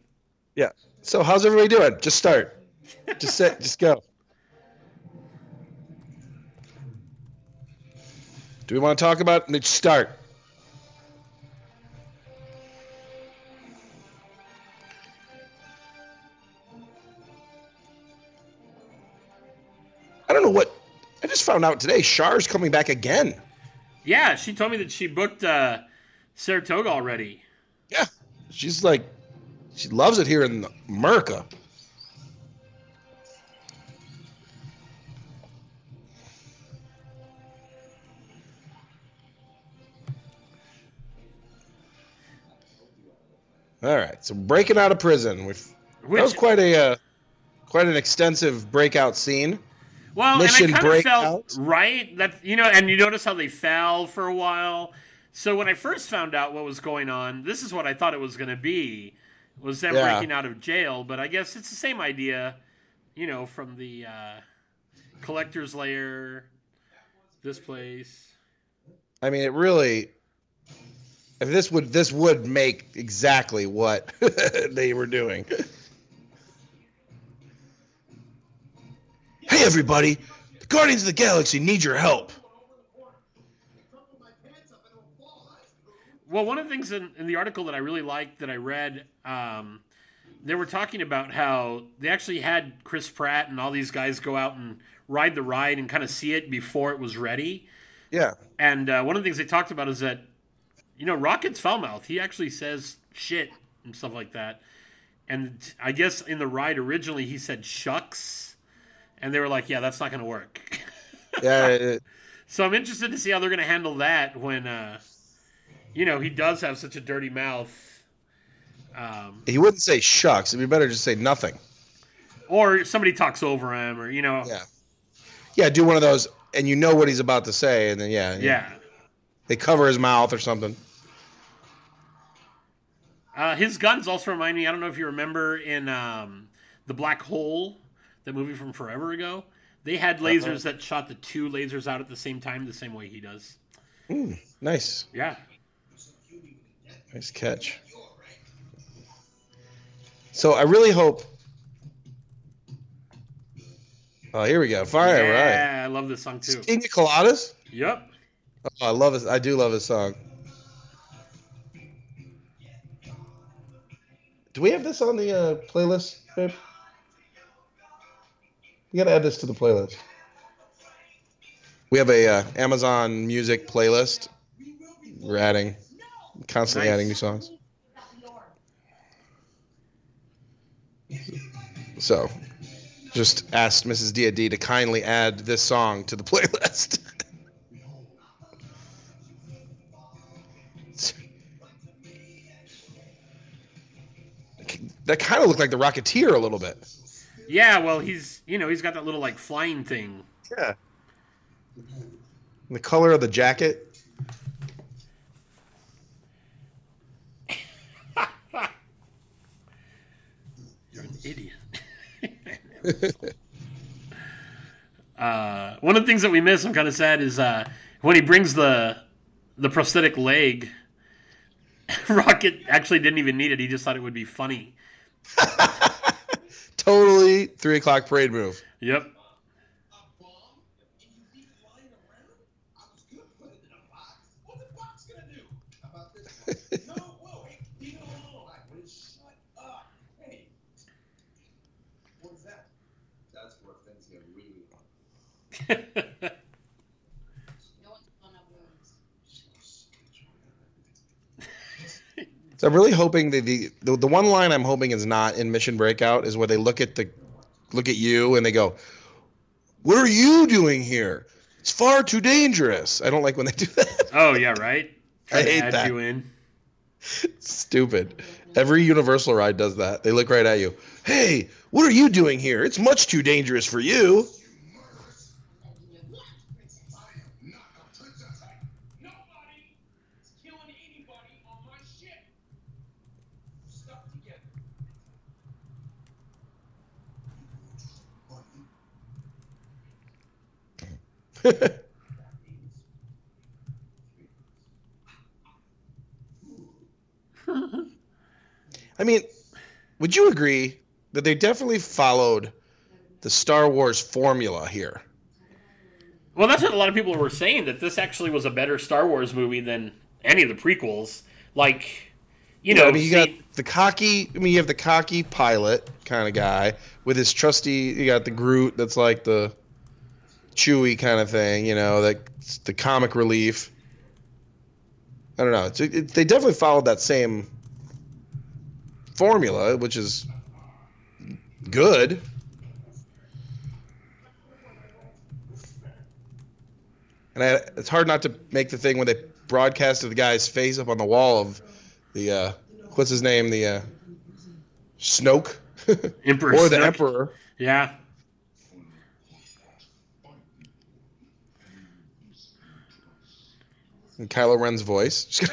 Yeah. So how's everybody doing? Just start. [LAUGHS] Just sit. Just go. Do we want to talk about it? Just start. I don't know what. I just found out today. Char's coming back again. Yeah, she told me that she booked uh, Saratoga already. Yeah, she's like, she loves it here in America. All right, so breaking out of prison. We've Which, that was quite a uh, quite an extensive breakout scene. Well, Mission and I kind of felt right that you know, and you notice how they fell for a while. So when I first found out what was going on, this is what I thought it was going to be, was them Yeah. breaking out of jail. But I guess it's the same idea, you know, from the uh, collector's layer. this place. I mean, it really. If this would this would make exactly what [LAUGHS] they were doing. Hey everybody, the Guardians of the Galaxy need your help. Well, one of the things in, in the article that I really liked that I read, um, they were talking about how they actually had Chris Pratt and all these guys go out and ride the ride and kind of see it before it was ready. Yeah, And uh, one of the things they talked about is that, you know, Rocket's foul mouth. He actually says shit and stuff like that. And I guess in the ride originally he said shucks, and they were like, yeah, that's not going to work. yeah. it- [LAUGHS] So I'm interested to see how they're going to handle that when, uh, you know, he does have such a dirty mouth. Um, he wouldn't say shucks. It'd be better just say nothing. or somebody talks over him, or, you know, Yeah. Yeah, do one of those, and you know what he's about to say, and then yeah, yeah. they cover his mouth or something. Uh, his guns also remind me, I don't know if you remember in um, The Black Hole, the movie from forever ago, they had lasers that shot the two lasers out at the same time, the same way he does. Ooh, nice, Yeah. nice catch. So I really hope. Oh, here we go. Fire, right? yeah, I love this song too. Pina Coladas. Yep. Oh, I love it. I do love his song. Do we have this on the uh, playlist, babe? We gotta add this to the playlist. We have a uh, Amazon Music playlist. We're adding, constantly Nice. adding new songs. So, just asked Mrs. D to kindly add this song to the [LAUGHS] playlist. that kind of looked like the Rocketeer a little bit. Yeah, well, he's, you know, he's got that little, like, flying thing. Yeah. The color of the jacket. You're an idiot. [LAUGHS] uh, one of the things that we miss, I'm kind of sad, is uh, when he brings the the prosthetic leg. [LAUGHS] Rocket actually didn't even need it. He just thought it would be funny. [LAUGHS] totally three o'clock parade move. Yep. [LAUGHS] [LAUGHS] a bomb and you leave it lying around? I was gonna put it in a box. What's the box gonna do? How about this? no, whoa, hey, leave it alone. I will shut up. Hey. What is that? That's where things get really hot. No one's blown up wounds. So I'm really hoping that the, the the one line I'm hoping is not in Mission Breakout is where they look at the look at you and they go, "What are you doing here? It's far too dangerous." I don't like when they do that. oh yeah, right. [LAUGHS] Try I to hate add that. you in. [LAUGHS] Stupid. Every Universal ride does that. They look right at you. Hey, what are you doing here? It's much too dangerous for you. Not a princess. Nobody is killing anybody on my ship. Stuck together. [LAUGHS] I mean, would you agree that they definitely followed the Star Wars formula here? Well, that's what a lot of people were saying that this actually was a better Star Wars movie than any of the prequels. Like, you know, I mean, you see- got the cocky. I mean, you have the cocky pilot kind of guy with his trusty. You got the Groot that's like the Chewy kind of thing. You know, like the comic relief. I don't know. It's, it, they definitely followed that same formula, which is good. And I, it's hard not to make the thing when they broadcasted the guy's face up on the wall of the uh, what's his name? The uh, Snoke. [LAUGHS] Emperor or the Snoke. Emperor. Yeah. And Kylo Ren's voice. [LAUGHS]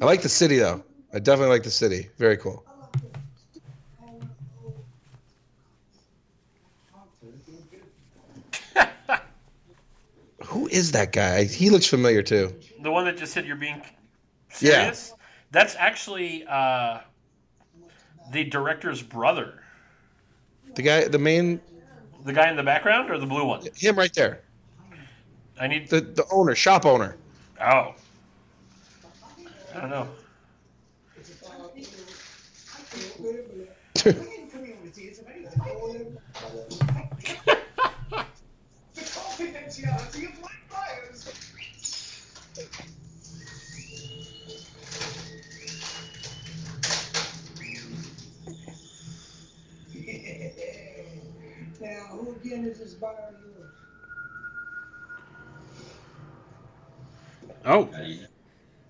I like the city though. I definitely like the city. Very cool. [LAUGHS] Who is that guy? He looks familiar too. The one that just said you're being Yeah. serious? That's actually uh, the director's brother. The guy, the main, The guy in the background or the blue one? him right there. I need. The the owner, shop owner. Oh. I don't know. [LAUGHS] We didn't come here with tears of anything. The confidentiality of my buyers. Now, again is this buyer of yours? Oh.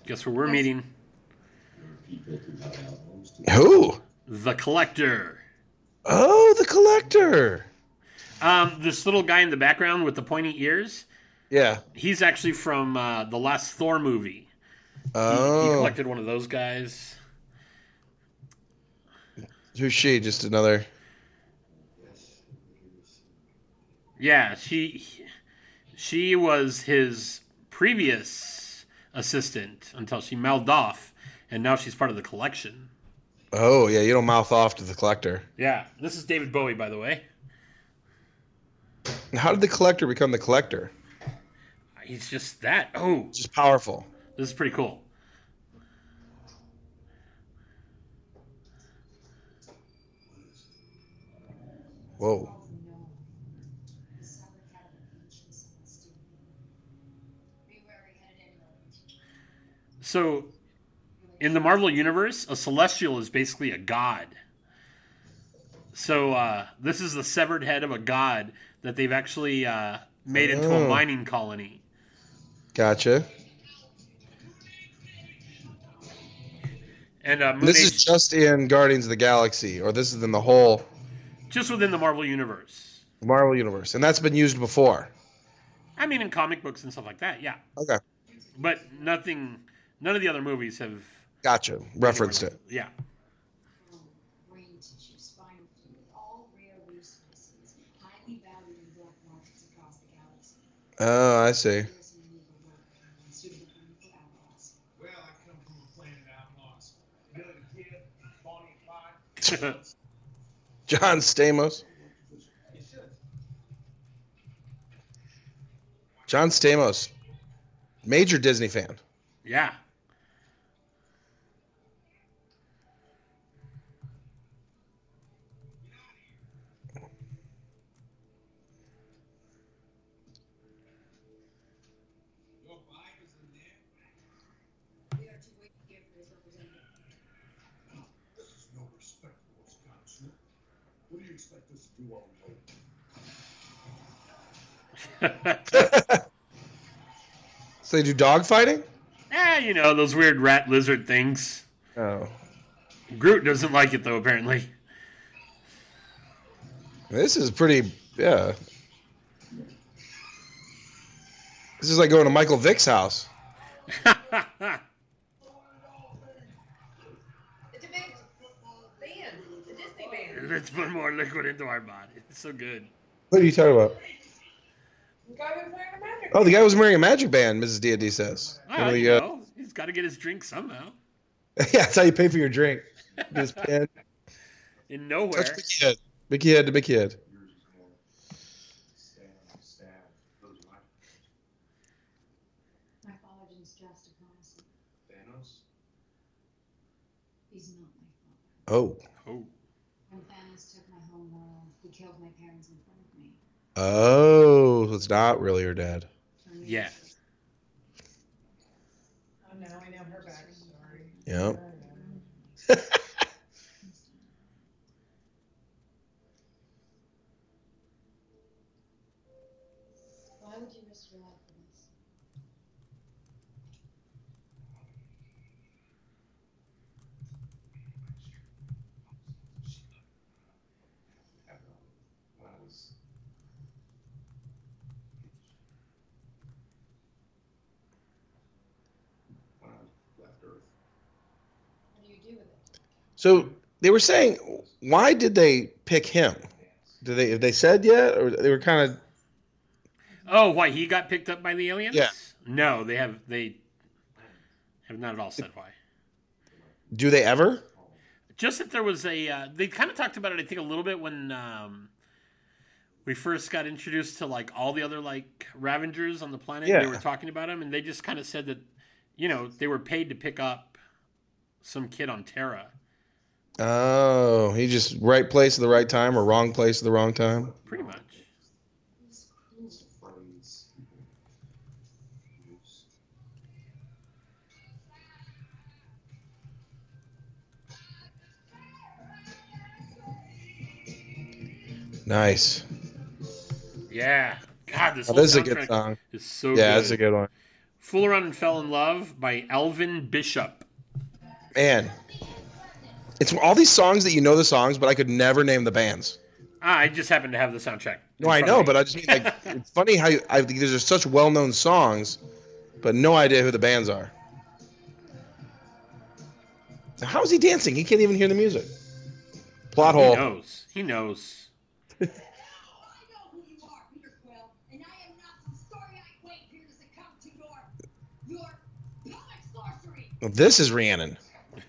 Guess where we're meeting? Who? The collector. Oh, the collector. Um, this little guy in the background with the pointy ears. Yeah. He's actually from uh, the last Thor movie. He, he Oh, collected one of those guys. who's she? Just another. Yeah, she she was his previous assistant until she mouthed off, and now she's part of the collection. Oh, yeah. You don't mouth off to the collector. Yeah, this is David Bowie, by the way. How did the collector become the collector? He's just that. Oh, Just powerful. this is pretty cool. Whoa. So, in the Marvel universe, a celestial is basically a god. So, uh, this is the severed head of a god that they've actually uh, made into a Oh. mining colony. Gotcha. And uh, Moon This Age- is just in Guardians of the Galaxy, or this is in the whole just within the Marvel universe. Marvel universe, and that's been used before. I mean, in comic books and stuff like that, yeah. Okay, But nothing, none of the other movies have gotcha. Referenced it. Yeah. Brain tissue, spinal fluid, all rare resources, highly valued in black markets across the galaxy. Oh, I see. This maneuver work and suitable for outlaws. Well, I come from a planet outlaws. Billy the Kid, Bonnie and Clyde. John Stamos. John Stamos, major Disney fan. yeah. [LAUGHS] So they do dog fighting? Ah, you know those weird rat lizard things. Oh, Groot doesn't like it though, apparently. this is pretty. Yeah, this is like going to Michael Vick's house. [LAUGHS] The big band, the Disney band. Let's put more liquid into our body. It's so good. What are you talking about? The guy was wearing a magic. Oh, the guy was wearing a magic band. Mrs. D says. Ah, When we, you uh, know, he's got to get his drink somehow. [LAUGHS] [LAUGHS] yeah, that's how you pay for your drink. This pen. In nowhere. Touch Mickey head. Mickey head to Mickey head. My father didn't stress diplomacy. Thanos? He's not my father. Oh. Oh. When Thanos took my home world, he killed my parents in front of me. Oh, it's not really her dad. Turned Yeah. Oh, now I know her backstory. Yep. [LAUGHS] Why would you risk your life for this? do with it. So they were saying, why did they pick him? Did they have they said yet, or they were kind of? Oh, why he got picked up by the aliens? Yeah. No, they have they have not at all said why. Do they ever? Just that there was a uh, they kind of talked about it. I think a little bit when um, we first got introduced to like all the other like Ravagers on the planet. Yeah. They were talking about them, and they just kind of said that you know they were paid to pick up some kid on Terra. Oh, he just right place at the right time, or wrong place at the wrong time. Pretty much. Nice. Yeah. God, this Oh, this is a good song. is so Yeah, good. that's a good one. Fool Around and Fell in Love by Elvin Bishop. Man, it's all these songs that you know the songs, but I could never name the bands. Ah, I just happen to have the soundtrack. No, I know, but I just mean like [LAUGHS] it's funny how you, I think there's such well-known songs, but no idea who the bands are. How is he dancing? He can't even hear the music. Plot hole. he knows. He knows. I know who you are, Peter Quill, and I am not some story-eyed wait here to succumb to your, your comic sorcery. Well, this is Rhiannon.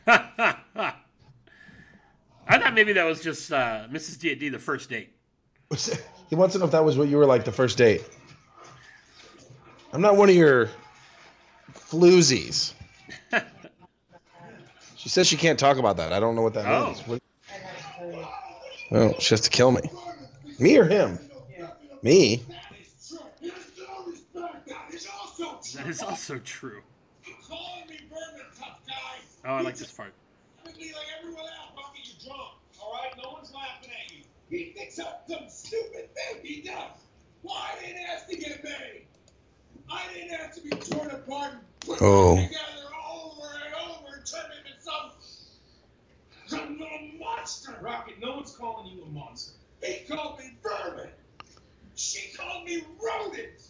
[LAUGHS] I thought maybe that was just uh, Mrs. D D the first date. He wants to know if that was what you were like the first date. I'm not one of your floozies. [LAUGHS] she says she can't talk about that. I don't know what that Oh. means. What- I'd have to kill you. Oh, she has to kill me. Me or him? Me? There's no respect. That is also That is also true. You calling me Berman, tough guy. Oh, I like this part. Look at me like everyone else. Bucky, you're drunk. All right, no one's laughing at you. He thinks I'm some stupid thing. He does. Well, I didn't ask to get made. I didn't ask to be torn apart and put Oh. together over and over and turn into some some little monster. Rocket, no one's calling you a monster. He called me vermin. She called me rodent.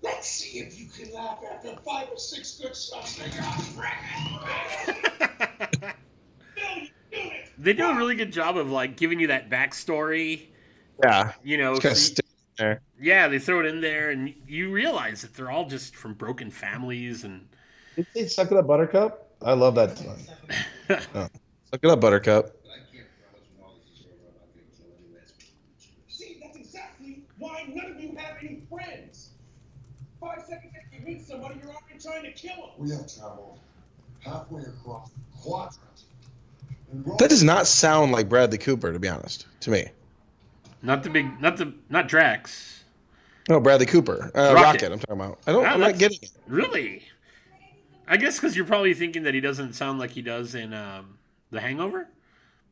Let's see if you can laugh after five or six good shots. They got [LAUGHS] [LAUGHS] Bill, you do it. They do a really good job of like giving you that backstory. Yeah. You know, It's kind of so you- there. yeah, they throw it in there, and you realize that they're all just from broken families, and Did they suck it up, Buttercup? I love that. [LAUGHS] Oh. Suck it up, Buttercup. But I can't promise when all this is over, I'm not going to kill any last See, that's exactly why none of you have any friends. Five seconds after you meet somebody, you're already trying to kill them. We have traveled halfway across the quadrant. That does not sound like Bradley Cooper, to be honest, to me. not the big, not the, not Drax. No, Bradley Cooper. Uh, Rocket. Rocket. I'm talking about. I don't. Ah, I'm not getting it. Really? I guess because you're probably thinking that he doesn't sound like he does in um, The Hangover.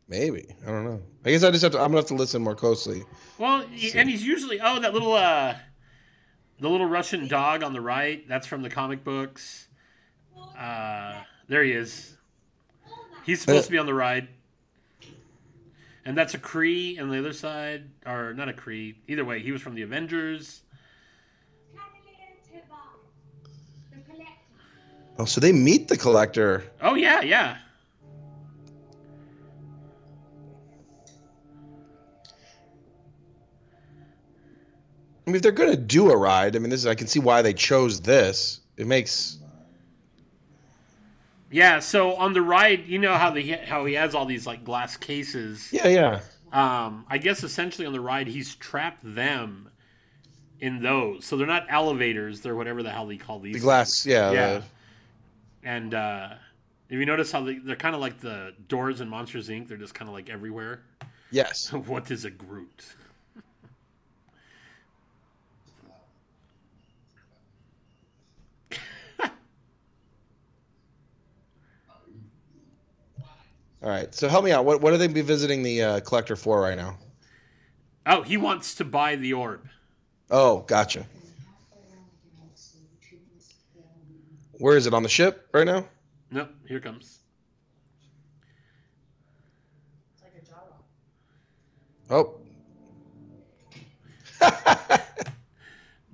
Maybe. I don't know. I guess I just have to. I'm gonna have to listen more closely. Well, he, and he's usually oh that little uh, the little Russian dog on the right. That's from the comic books. Uh, there he is. He's supposed to be on the ride. And that's a Kree, on the other side, or not a Kree. Either way, he was from the Avengers. Oh, so they meet the collector. Oh yeah, yeah. I mean, if they're gonna do a ride, I mean, this is. I can see why they chose this. It makes. Yeah, so on the ride, you know how the how he has all these like glass cases. Yeah, yeah. Um, I guess essentially on the ride, he's trapped them in those. So they're not elevators; they're whatever the hell they call these. The glass. Yeah. Yeah. the- And uh, if you notice how they, they're kind of like the doors in Monsters Inc., they're just kind of like everywhere. yes. [LAUGHS] what is a Groot? All right. So help me out. What What are they be visiting the uh, collector for right now? Oh, he wants to buy the orb. Oh, gotcha. Halfway around the galaxy, retrieving this film. Where is it on the ship right now? Nope, here comes. It's like a. Oh. [LAUGHS]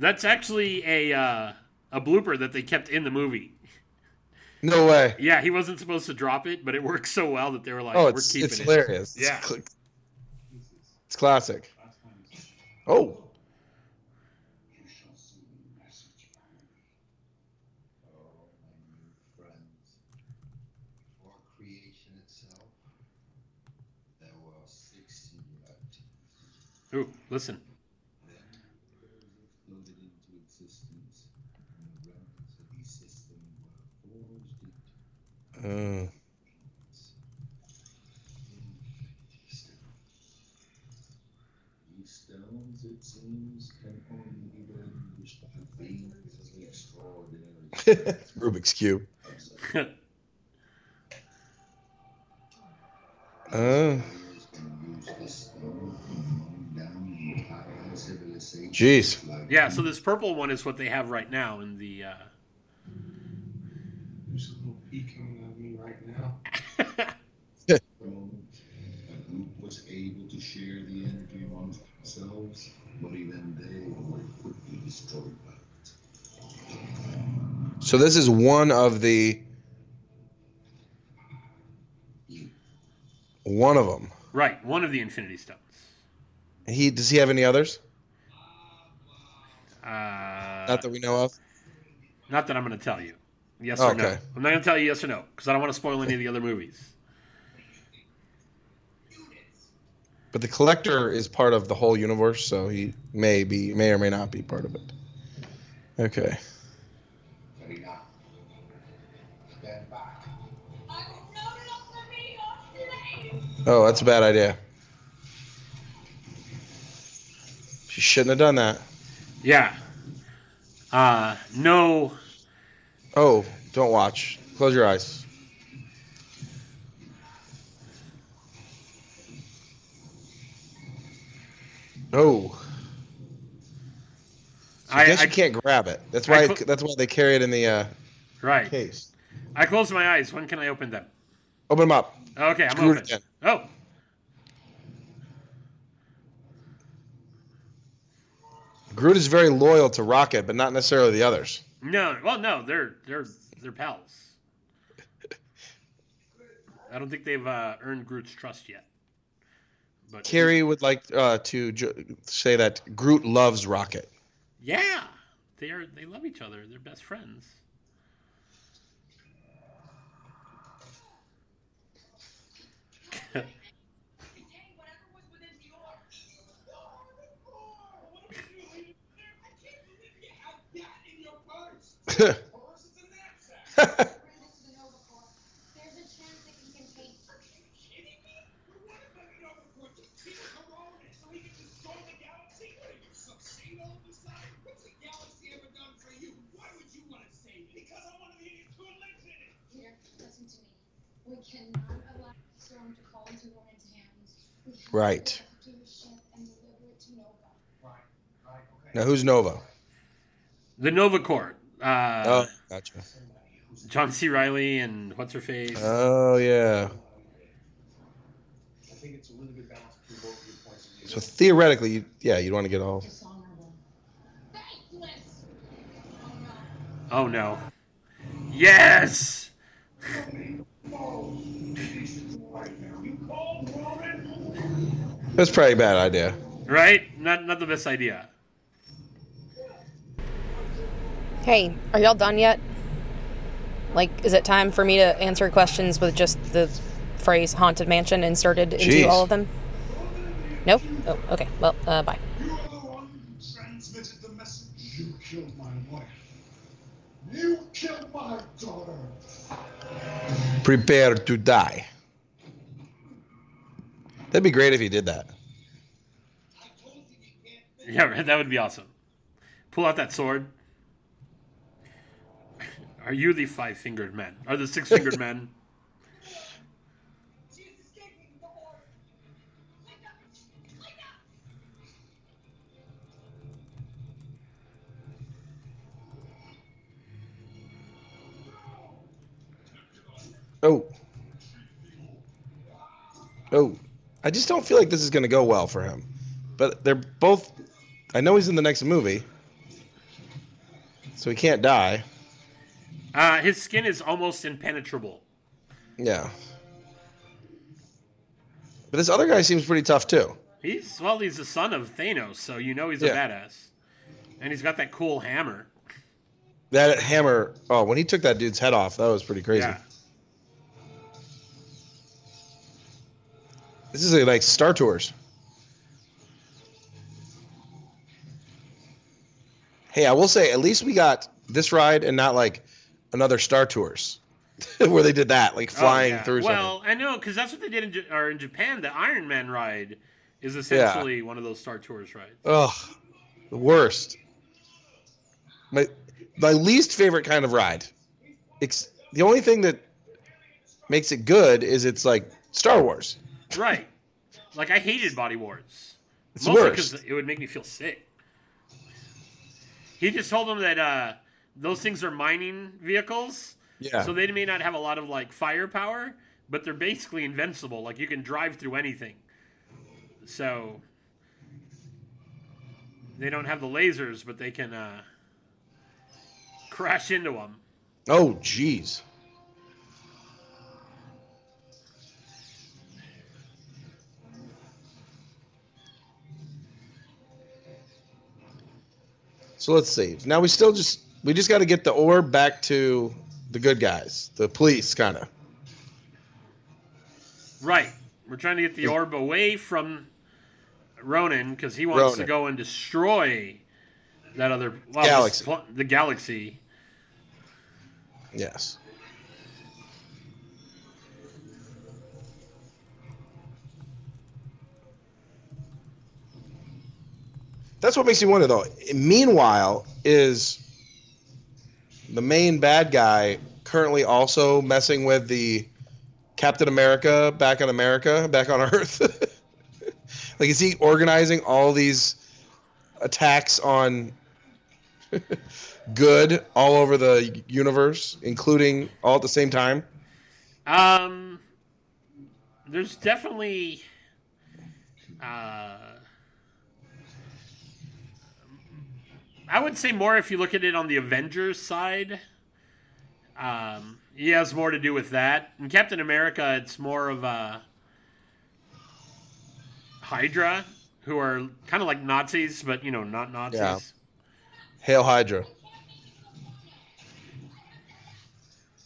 That's actually a uh, a blooper that they kept in the movie. No way. Yeah, he wasn't supposed to drop it, but it worked so well that they were like, Oh, "We're it's keeping it's it." hilarious. It's Yeah. cl- It's classic. Oh, You shall see a message from me. Oh, my new friends. Before creation itself, there were six singularities. Ooh, listen. Then the worlds exploded into existence, and the remnants of these systems were forged into uh, infinity stones. These stones, it seems, can only be relinquished by beings of extraordinary Rubik's cube. observation. Uh, Warriors can use this stone to mow down entire civilizations Jeez. like yeah, so this purple one is what they have right now in the. Uh... There's a little pee coming out of me right now. stone. Was able to share the energy amongst themselves, but even they were quickly destroyed by it. so this is one of the one of them. right, one of the Infinity Stones. He does he have any others? Uh, Not that we know of. not that I'm going to tell you. Yes or no. I'm not going to tell you yes or no because I don't want to spoil any of the other movies. But the collector is part of the whole universe, so he may be, may or may not be part of it. Okay. Carina, stand back. I will not longer be your slave. Oh, that's a bad idea. She shouldn't have done that. Yeah. Uh, no. Oh, don't watch. Close your eyes. Oh, I, I, guess I you can't grab it. That's why. cl- that's why they carry it in the uh, right. case. I closed my eyes. When can I open them? Open them up. Okay, I'm Screw it open. again. Oh, Groot is very loyal to Rocket, but not necessarily the others. No. Well, no, they're they're they're pals. I don't think they've uh, earned Groot's trust yet. But Carrie would like uh, to jo- say that Groot loves Rocket. Yeah, they are. They love each other. They're best friends. Okay. Now, who's Nova? The Nova Corps. Uh, oh, gotcha. John C. Reilly and what's her face? Oh, yeah. I think it's a really good balance between both of your points of view. So theoretically, you, yeah, you'd want to get all. Oh no. no. Yes. That's probably a bad idea. Right? Not not the best idea. Hey, are y'all done yet? Like, is it time for me to answer questions with just the phrase haunted mansion inserted into Jeez. all of them? Nope? Oh, okay. Well, uh, bye. You are the one who transmitted the message. You killed my wife. You killed my daughter. Prepare to die. That'd be great if he did that. I told you you can't Yeah, [LAUGHS] that would be awesome. Pull out that sword. Are you the five fingered man? Are the six fingered [LAUGHS] men? She's escaping the orb. Linda! Linda! Oh. Oh. I just don't feel like this is going to go well for him. But they're both. I know he's in the next movie. So he can't die. Uh, his skin is almost impenetrable. Yeah. But this other guy seems pretty tough too. He's well, he's the son of Thanos, so you know he's a Yeah. badass, and he's got that cool hammer. That hammer. Oh, when he took that dude's head off, that was pretty crazy. Yeah. This is like Star Tours. Hey, I will say, at least we got this ride and not like another Star Tours [LAUGHS] where they did that, like Oh, flying yeah. through something. Well, I know because that's what they did in, J- or in Japan. The Iron Man ride is essentially one of those Star Tours rides. Ugh, the worst. My my least favorite kind of ride. It's the only thing that makes it good is it's like Star Wars. right. Like I hated Body Wars. It's Mostly worse. because it would make me feel sick. He just told them that uh, those things are mining vehicles, Yeah. so they may not have a lot of like firepower, but they're basically invincible. Like you can drive through anything. So they don't have the lasers, but they can uh, crash into them. oh, jeez. So let's see. Now we still just we just got to get the orb back to the good guys, the police, kind of. Right. We're trying to get the orb away from Ronan because he wants to go and destroy that other well, Galaxy. pl- the galaxy. Yes. That's what makes me wonder, though. Meanwhile, is the main bad guy currently also messing with the Captain America back on America, back on Earth? [LAUGHS] like, is he organizing all these attacks on good all over the universe, including all at the same time? Um, there's definitely uh, I would say more if you look at it on the Avengers side. Um, he has more to do with that. In Captain America, it's more of a Hydra, who are kind of like Nazis, but you know, not Nazis. Yeah. Hail Hydra.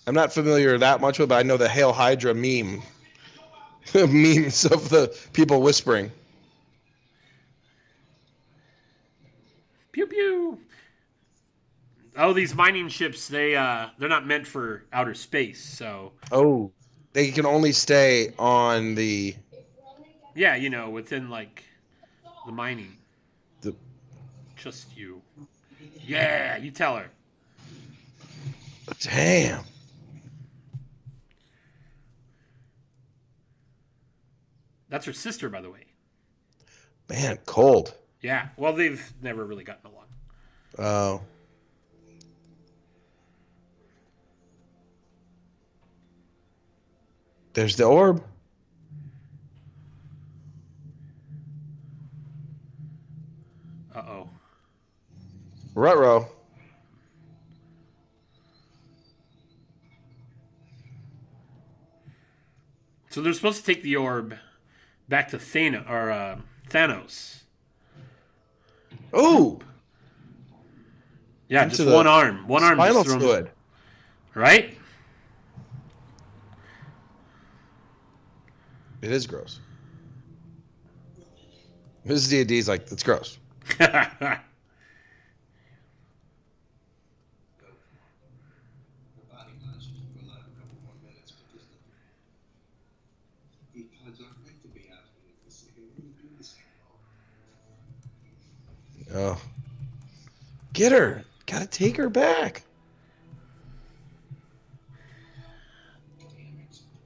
I'm not familiar that much with, but I know the Hail Hydra meme. [LAUGHS] Memes of the people whispering. Pew pew. Oh, these mining ships, they uh they're not meant for outer space, so Oh, they can only stay on the yeah, you know, within like the mining. the. Just you. Yeah, you tell her. Damn. That's her sister, by the way. Man, cold. Yeah. Well, they've never really gotten along. Oh. There's the orb. Uh oh. Rutro. So they're supposed to take the orb back to Thana or uh, Thanos. Ooh. Yeah, just one arm. One arm. Spinal just fluid. Right? It is gross. Mrs. D&D's like, it's gross. [LAUGHS] The body monsters will allow a couple more minutes, but just the the odds aren't meant to be out here at the second. We're gonna do this anymore. Oh. Get her. Gotta take her back.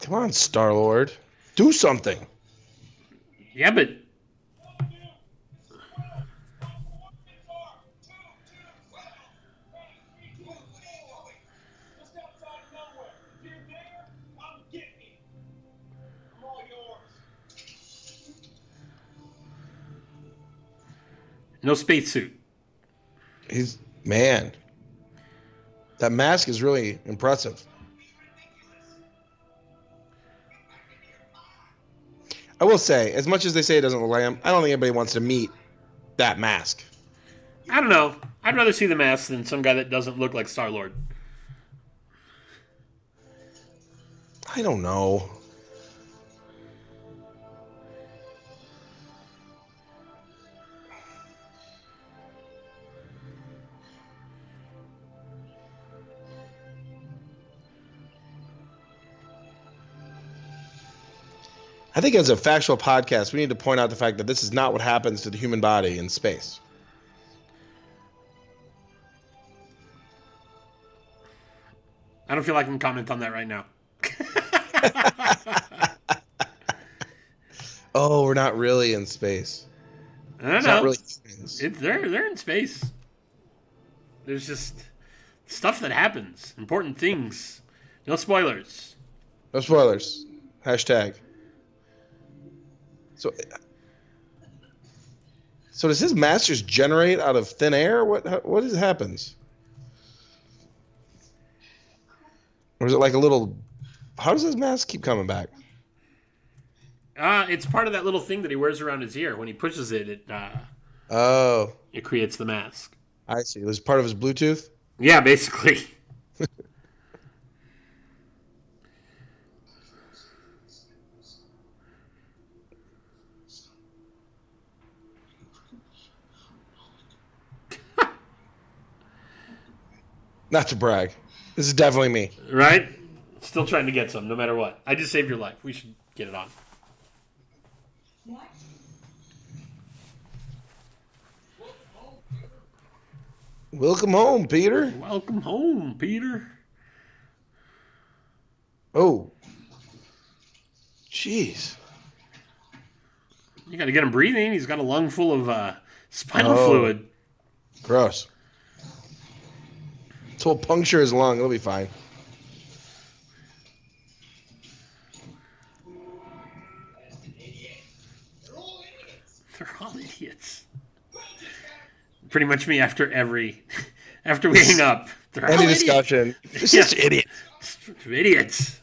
Come on, Star Lord. Do something. yeah, but no spacesuit. He's man. That mask is really impressive. I will say, as much as they say it doesn't look like him, I don't think anybody wants to meet that mask. I don't know. I'd rather see the mask than some guy that doesn't look like Star Lord. I don't know. I think as a factual podcast, we need to point out the fact that this is not what happens to the human body in space. I don't feel like I can comment on that right now. [LAUGHS] Oh, we're not really in space. I don't It's know. really. It, they're they're in space. There's just stuff that happens, important things. No spoilers. No spoilers. Hashtag. So, so does his masters generate out of thin air? What what is happens? Or is it like a little? How does his mask keep coming back? Uh, it's part of that little thing that he wears around his ear. When he pushes it, it uh, Oh, it creates the mask. I see. It was part of his Bluetooth. Yeah, basically. [LAUGHS] Not to brag. This is definitely me. Right? Still trying to get some, no matter what. I just saved your life. We should get it on. What? Welcome home, Peter. Welcome home, Peter. Oh, jeez. You got to get him breathing. He's got a lung full of uh, spinal Oh. fluid. Gross. So we'll puncture his lung. It'll be fine. They're all idiots. Pretty much me after every, [LAUGHS] after we hang up. They're all Any idiots. discussion. [LAUGHS] It's Yeah. just idiot. Idiots.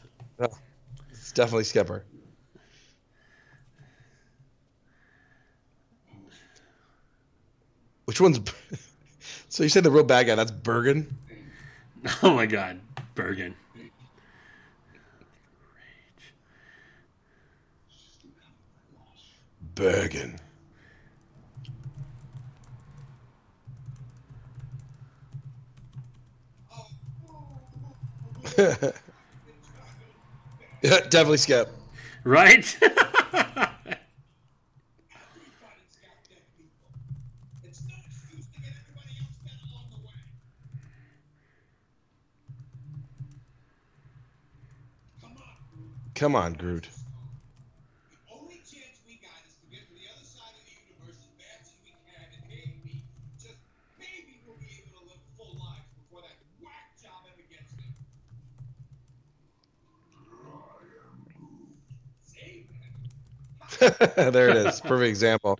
It's definitely Skipper. Which one's? [LAUGHS] So you said the real bad guy? That's Bergen. [LAUGHS] Oh my God, Bergen. Bergen. yeah, [LAUGHS] definitely Skip. Right? [LAUGHS] job on, gets there. [LAUGHS] See, man? there it is. Perfect example.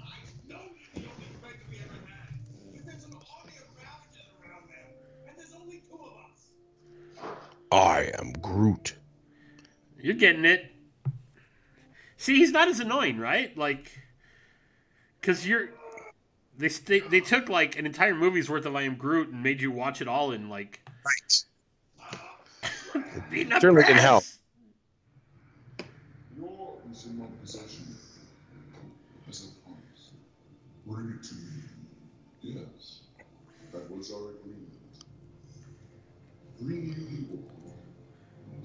I know you're the only friend we ever had. But there's an army of Ravagers around there, and there's only two of us. I am Groot. You're getting it. See, he's not as annoying, right? Like, because you're. They, they, they took like an entire movie's worth of I Am Groot and made you watch it all in like Right. [LAUGHS] beating up Certainly didn't help. Yours is in my possession. As I promised. Bring it to me. Yes. That was our agreement. Bring me the ore, and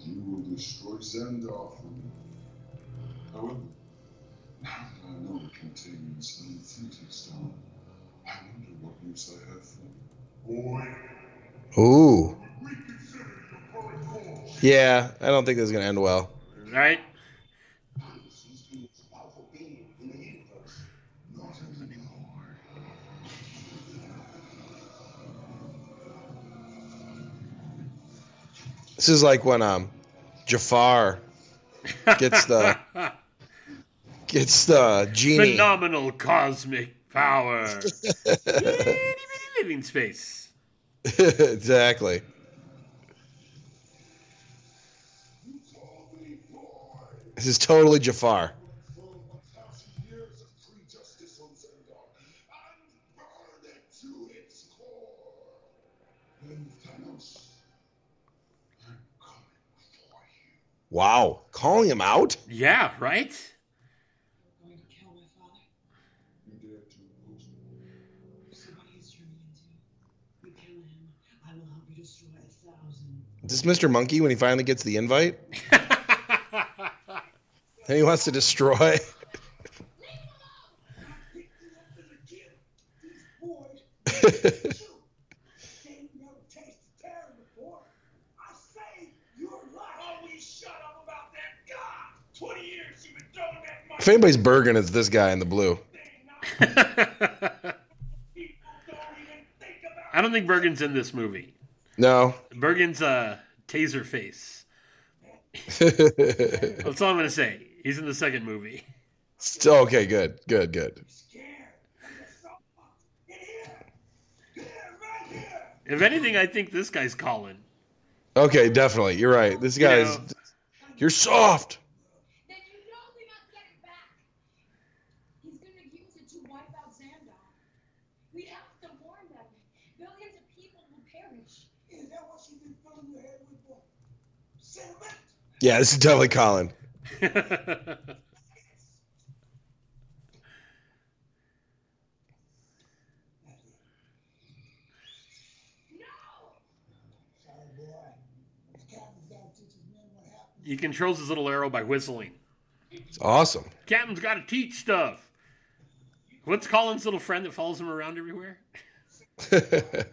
you will destroy Xandar for me. However, now that I know it contains an infinity stone, I wonder what use I have for it. Boy, Ooh. reconsider your current course. Yeah, I don't think this is gonna end well. Right? He's the most powerful being in the universe. Not anymore. This is like when um Jafar gets the [LAUGHS] gets the genie. Phenomenal cosmic power. [LAUGHS] Living space. exactly. This is totally Jafar. Wow, calling him out? Yeah, right? Is this Mr. Monkey when he finally gets the invite? [LAUGHS] and he wants to destroy. [LAUGHS] If anybody's Bergen, it's this guy in the blue. I don't think Bergen's in this movie. No. Bergen's a taser face. [LAUGHS] That's all I'm gonna say. He's in the second movie. Still, okay, good, good, good. If anything, I think this guy's Colin. Okay, definitely. You're right. This guy's. You know, you're soft. Yeah, this is definitely Colin. [LAUGHS] he controls his little arrow by whistling. It's awesome. Captain's got to teach stuff. What's Colin's little friend that follows him around everywhere? [LAUGHS] the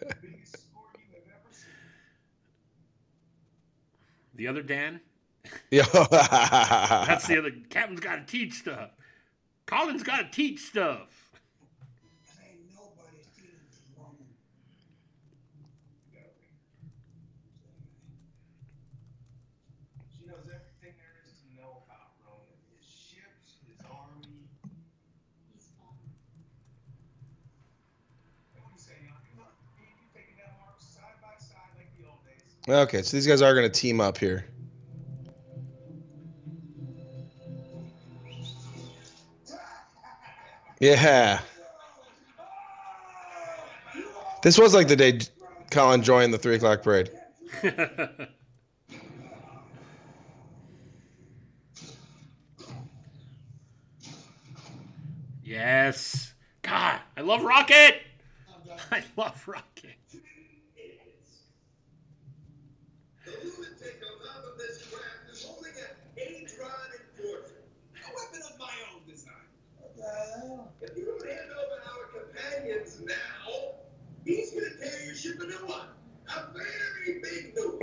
other Dan? Yeah. [LAUGHS] That's the other. Captain's got to teach stuff. Colin's got to teach stuff. Okay, so these guys are going to team up here. Yeah. This was like the day Colin joined the three o'clock parade. [LAUGHS] yes. God, I love Rocket. [LAUGHS] I love Rocket.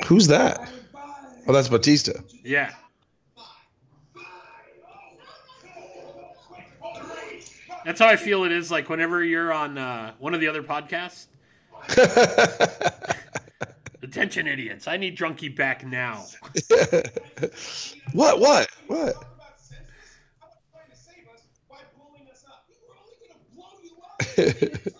Who's that? Oh, that's Bautista. Yeah. That's how I feel it is like whenever you're on uh, one of the other podcasts. [LAUGHS] Attention, idiots. I need Drunky back now. [LAUGHS] what? What? What? [LAUGHS]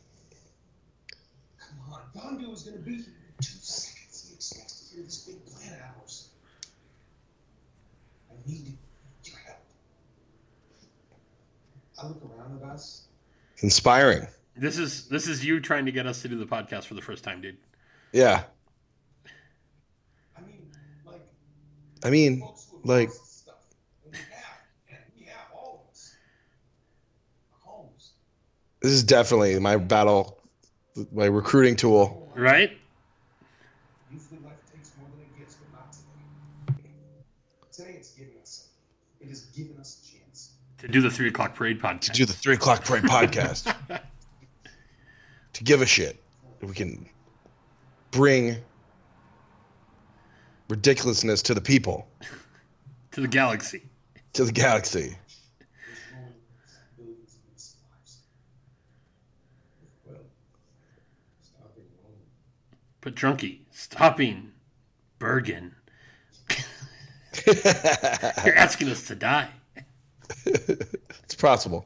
I look around at us. Inspiring. this is this is you trying to get us to do the podcast for the first time, dude. Yeah. I mean, like, I mean, folks who have like- lost stuff. And we have, and we have all of us. Our homes. this is definitely my battle, my recruiting tool. Right? Usually life takes more than it gives, but not today. Today it's giving us something. It has given us a chance. To do the three o'clock parade podcast. To do the three o'clock parade podcast. [LAUGHS] to give a shit. that We can bring ridiculousness to the people, [LAUGHS] to the galaxy. to the galaxy. There's no billions of innocent lives. Well, stop it alone. But Drunky, stopping Bergen. [LAUGHS] You're asking us to die. [LAUGHS] it's possible.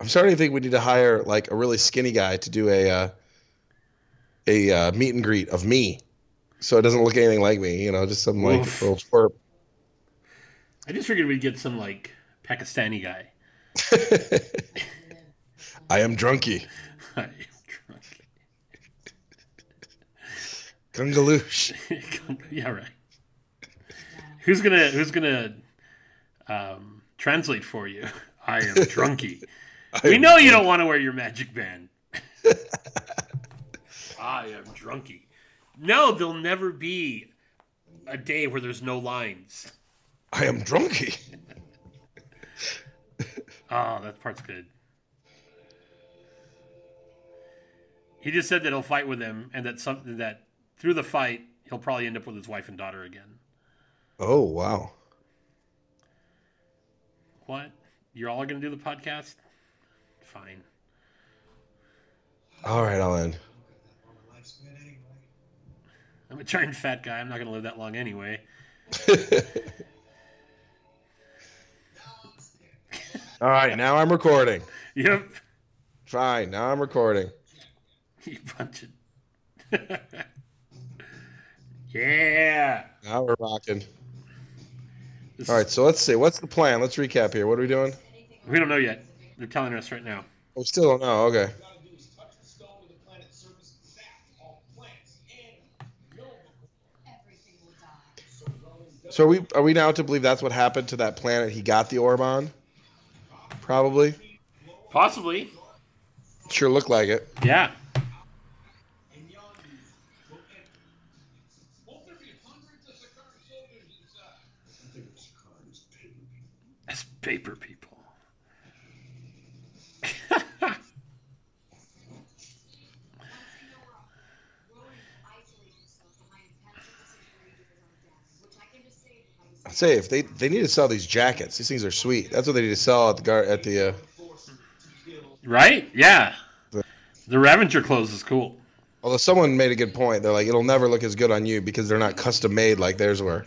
I'm starting to think we need to hire like a really skinny guy to do a uh, a uh, meet and greet of me, so it doesn't look anything like me. You know, just some like Oof. little twerp. I just figured we'd get some like Pakistani guy. [LAUGHS] I am drunky, [LAUGHS] I'm drunk. Gungaloosh. [LAUGHS] yeah, right. Who's gonna Who's gonna um, translate for you? I am [LAUGHS] drunky. we know you don't want to wear your magic band. [LAUGHS] I am drunky. No, there'll never be a day where there's no lines. I am drunky. Oh, that part's good. He just said that he'll fight with him, and that something that through the fight he'll probably end up with his wife and daughter again. Oh wow. What? You're all gonna do the podcast? Fine. All right, I'll end. Look at that on my lifespan anyway. I'm a giant fat guy. I'm not gonna live that long anyway. [LAUGHS] All right, now I'm recording. Yep. Fine, now I'm recording. [LAUGHS] You bunch of. [LAUGHS] yeah. Now we're rocking. This All right, so let's see. What's the plan? Let's recap here. What are we doing? We don't know yet. They're telling us right now. Oh, we still don't know. Okay. What you gotta do is touch the stone of the planet's surface and zap all plants and no Everything will die. So So are we are we now to believe that's what happened to that planet he got the orb on? Probably. Possibly. Sure looked like it. Yeah. How people. [LAUGHS] I'd say if they they need to sell these jackets. These things are sweet. That's what they need to sell at the gar at the. Uh, Force to kill. right? Yeah. The Ravager clothes is cool. although someone made a good point. They're like, it'll never look as good on you because they're not custom made like theirs were.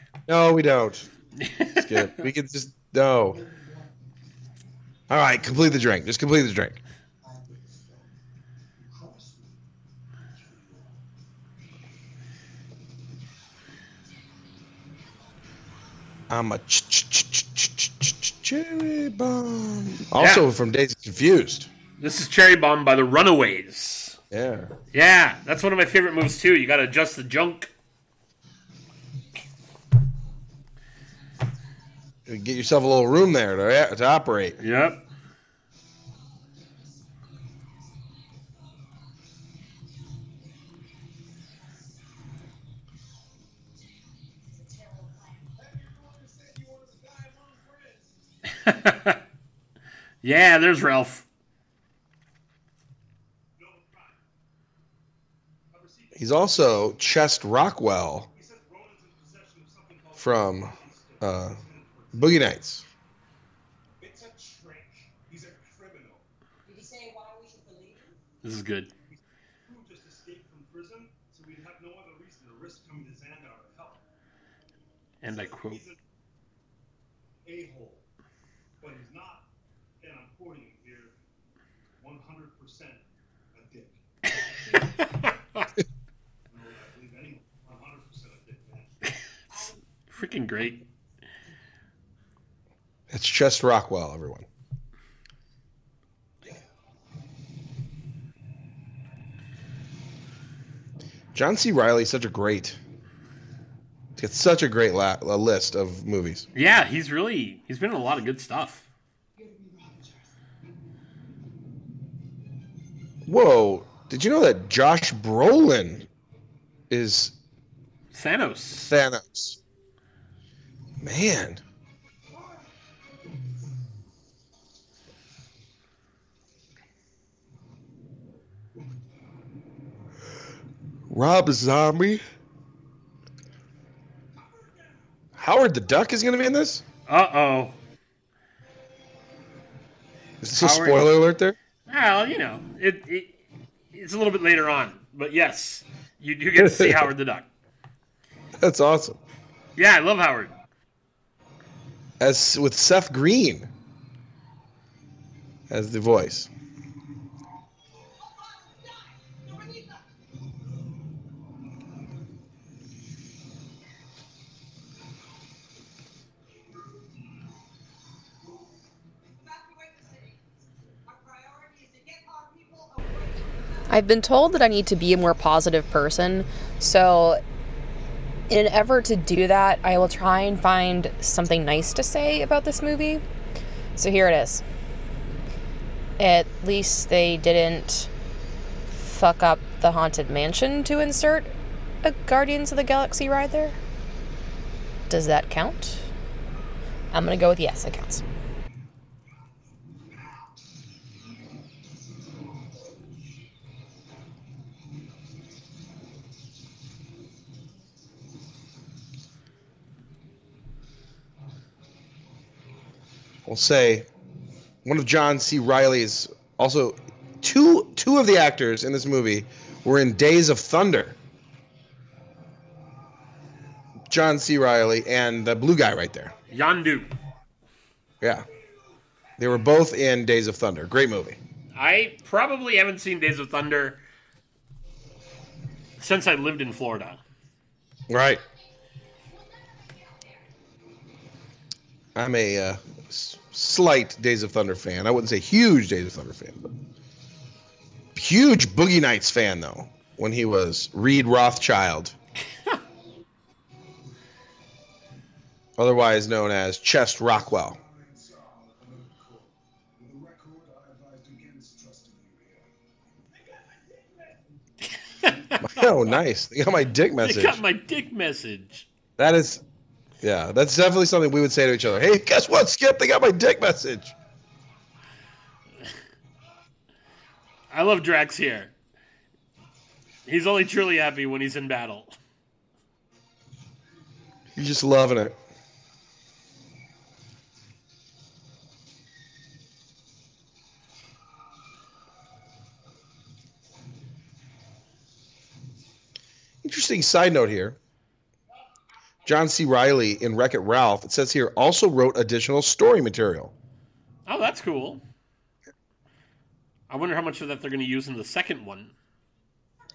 No, we don't. Skip. we can just no. All right, complete the drink. Just complete the drink. I'm a cherry bomb. Also yeah. from Days Confused. This is Cherry Bomb by the Runaways. Yeah. Yeah, that's one of my favorite moves too. You got to adjust the junk Get yourself a little room there to, to operate. Yep. [LAUGHS] yeah, there's Ralph. He's also Chest Rockwell from uh, Boogie Nights. It's a trick. He's a criminal. Did he say why we should believe him? This is good. Just escaped from prison, so we'd have no other reason to risk coming to Xandar to help. And I quote. He's a-hole, but he's not, and I'm quoting him here, 100% a dick. [LAUGHS] no, I believe anyone 100% a dick, man. Freaking great. It's just Rockwell, everyone. John C. Reilly such a great. It's such a great la- a list of movies. Yeah, he's really he's been in a lot of good stuff. Whoa! Did you know that Josh Brolin is Thanos. Thanos? Man, Rob Zombie. Howard the Duck is going to be in this. Uh oh. Is this a spoiler alert there? Well, you know, it, it it's a little bit later on, but yes, you do get to see [LAUGHS] Howard the Duck. That's awesome. Yeah, I love Howard. As with Seth Green as the voice. I've been told that I need to be a more positive person, so in an effort to do that, I will try and find something nice to say about this movie. So here it is. At least they didn't fuck up the Haunted Mansion to insert a Guardians of the Galaxy ride there. Does that count? I'm gonna go with yes, it counts. We'll say one of John C. Reilly's also two two of the actors in this movie were in Days of Thunder. John C. Reilly and the blue guy right there. Yondu. Yeah. They were both in Days of Thunder. Great movie. I probably haven't seen Days of Thunder since I lived in Florida. Right. I'm a uh, slight Days of Thunder fan. I wouldn't say huge Days of Thunder fan, but huge Boogie Nights fan though. When he was Reed Rothschild, [LAUGHS] otherwise known as Chest Rockwell. With a record, I advised against trusting you here. Oh, nice! They got my dick message. They got my dick message. That is, yeah, that's definitely something we would say to each other. Hey, guess what, Skip? They got my dick message. [LAUGHS] I love Drax here. He's only truly happy when he's in battle. You're just loving it. Interesting side note here. John C. Reilly in Wreck It Ralph, it says here, also wrote additional story material. Oh, that's cool. I wonder how much of that they're going to use in the second one.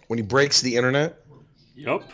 When he breaks the internet, Yup.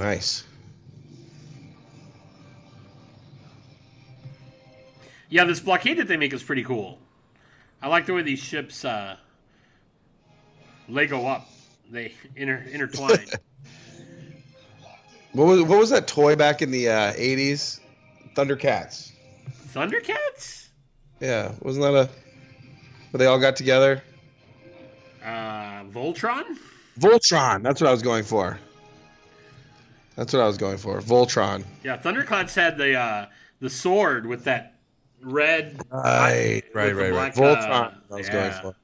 Nice. Yeah, this blockade that they make is pretty cool. I like the way these ships uh, Lego up. They inter- intertwine. [LAUGHS] What was what was that toy back in the uh, 80s? Thundercats. Thundercats? Yeah, wasn't that a where they all got together? Uh, Voltron? Voltron. That's what I was going for. That's what I was going for. Voltron. Yeah, Thundercats had the uh, the sword with that red. Right, right, right, right. black, uh, Voltron. I was going for.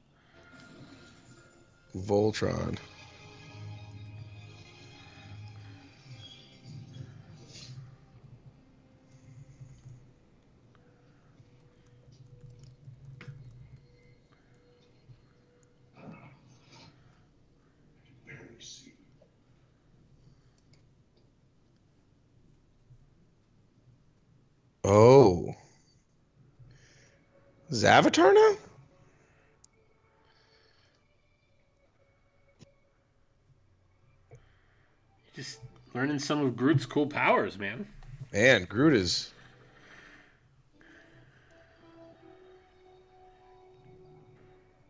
Voltron. Oh. Is Avatar now? Just learning some of Groot's cool powers, man. Man, Groot is.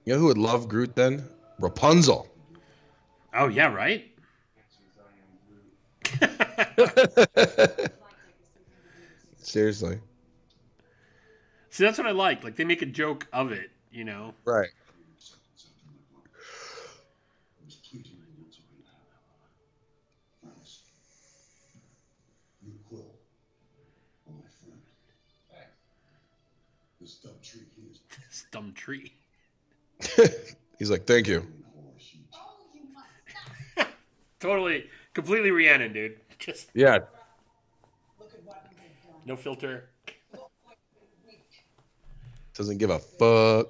You know who would love Groot then? Rapunzel. Oh yeah, right. [LAUGHS] [LAUGHS] Seriously. See, that's what I like. Like they make a joke of it, you know. Right. I was pleading ignorance right now. Promise. You Quill. Are my friend. This dumb tree here is This dumb tree. He's like, thank you. in horror sheet. Oh, you must stop. Totally, completely Rhiannon, dude. Just Yeah. Look at what we have done. No filter. Look what we Doesn't give a fuck.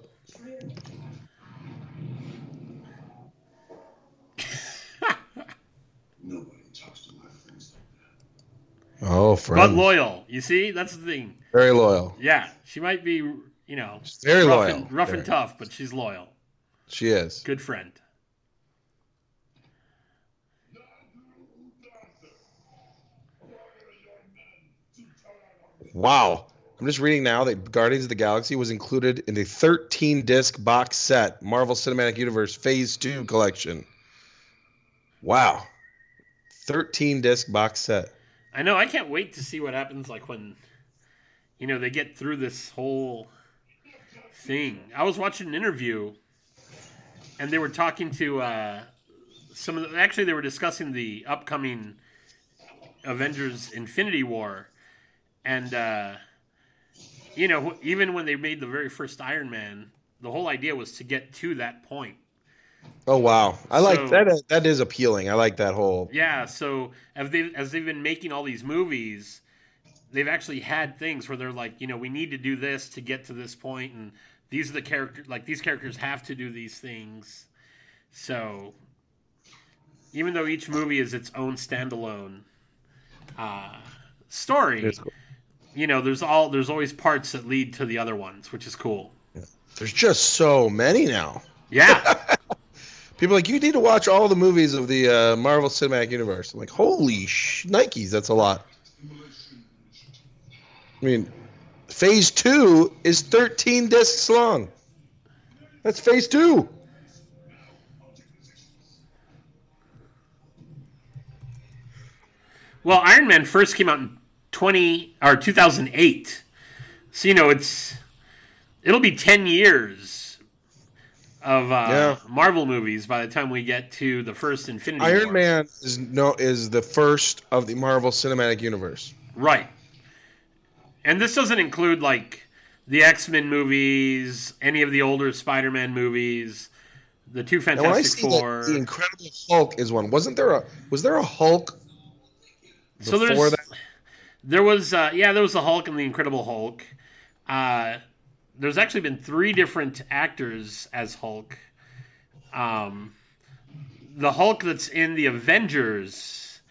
Nobody talks to my friends like that. Oh, friend. But loyal. You see, that's the thing. Very loyal. Yeah, she might be, you know, She's very rough, loyal. and, rough and tough, but she's loyal. She is. Good friend. Wow. I'm just reading now that Guardians of the Galaxy was included in the 13 disc box set Marvel Cinematic Universe Phase 2 collection. Wow. 13 disc box set. I know. I can't wait to see what happens. Like when, you know, they get through this whole thing. I was watching an interview, and they were talking to uh, some of the. Actually, they were discussing the upcoming Avengers: Infinity War, and uh, you know, even when they made the very first Iron Man, the whole idea was to get to that point. Oh wow. I like So- that that is appealing. I like that whole Yeah, so as they as they've been making all these movies, they've actually had things where they're like, you know, we need to do this to get to this point, and these are the characters. Like these characters have to do these things. So, even though each movie is its own standalone uh, story, cool. You know, there's all there's always parts that lead to the other ones, which is cool. There's just so many now. Yeah, [LAUGHS] People are like you need to watch all the movies of the uh, Marvel Cinematic Universe. I'm like, holy sh- Nikes, that's a lot. I mean, Phase Two is 13 discs long. That's Phase Two. Well, Iron Man first came out in twenty or two thousand eight, so you know it's it'll be ten years of uh, Yeah. Marvel movies by the time we get to the first Infinity Iron War. Man is no is the first of the Marvel Cinematic Universe. right? And this doesn't include like the X Men movies, any of the older Spider Man movies, the two Now, when I Fantastic Four. that the Incredible Hulk is one, wasn't there a was there a Hulk so there's that? There was uh, yeah there was the Hulk and the Incredible Hulk. Uh, there's actually been three different actors as Hulk. Um, the Hulk that's in the Avengers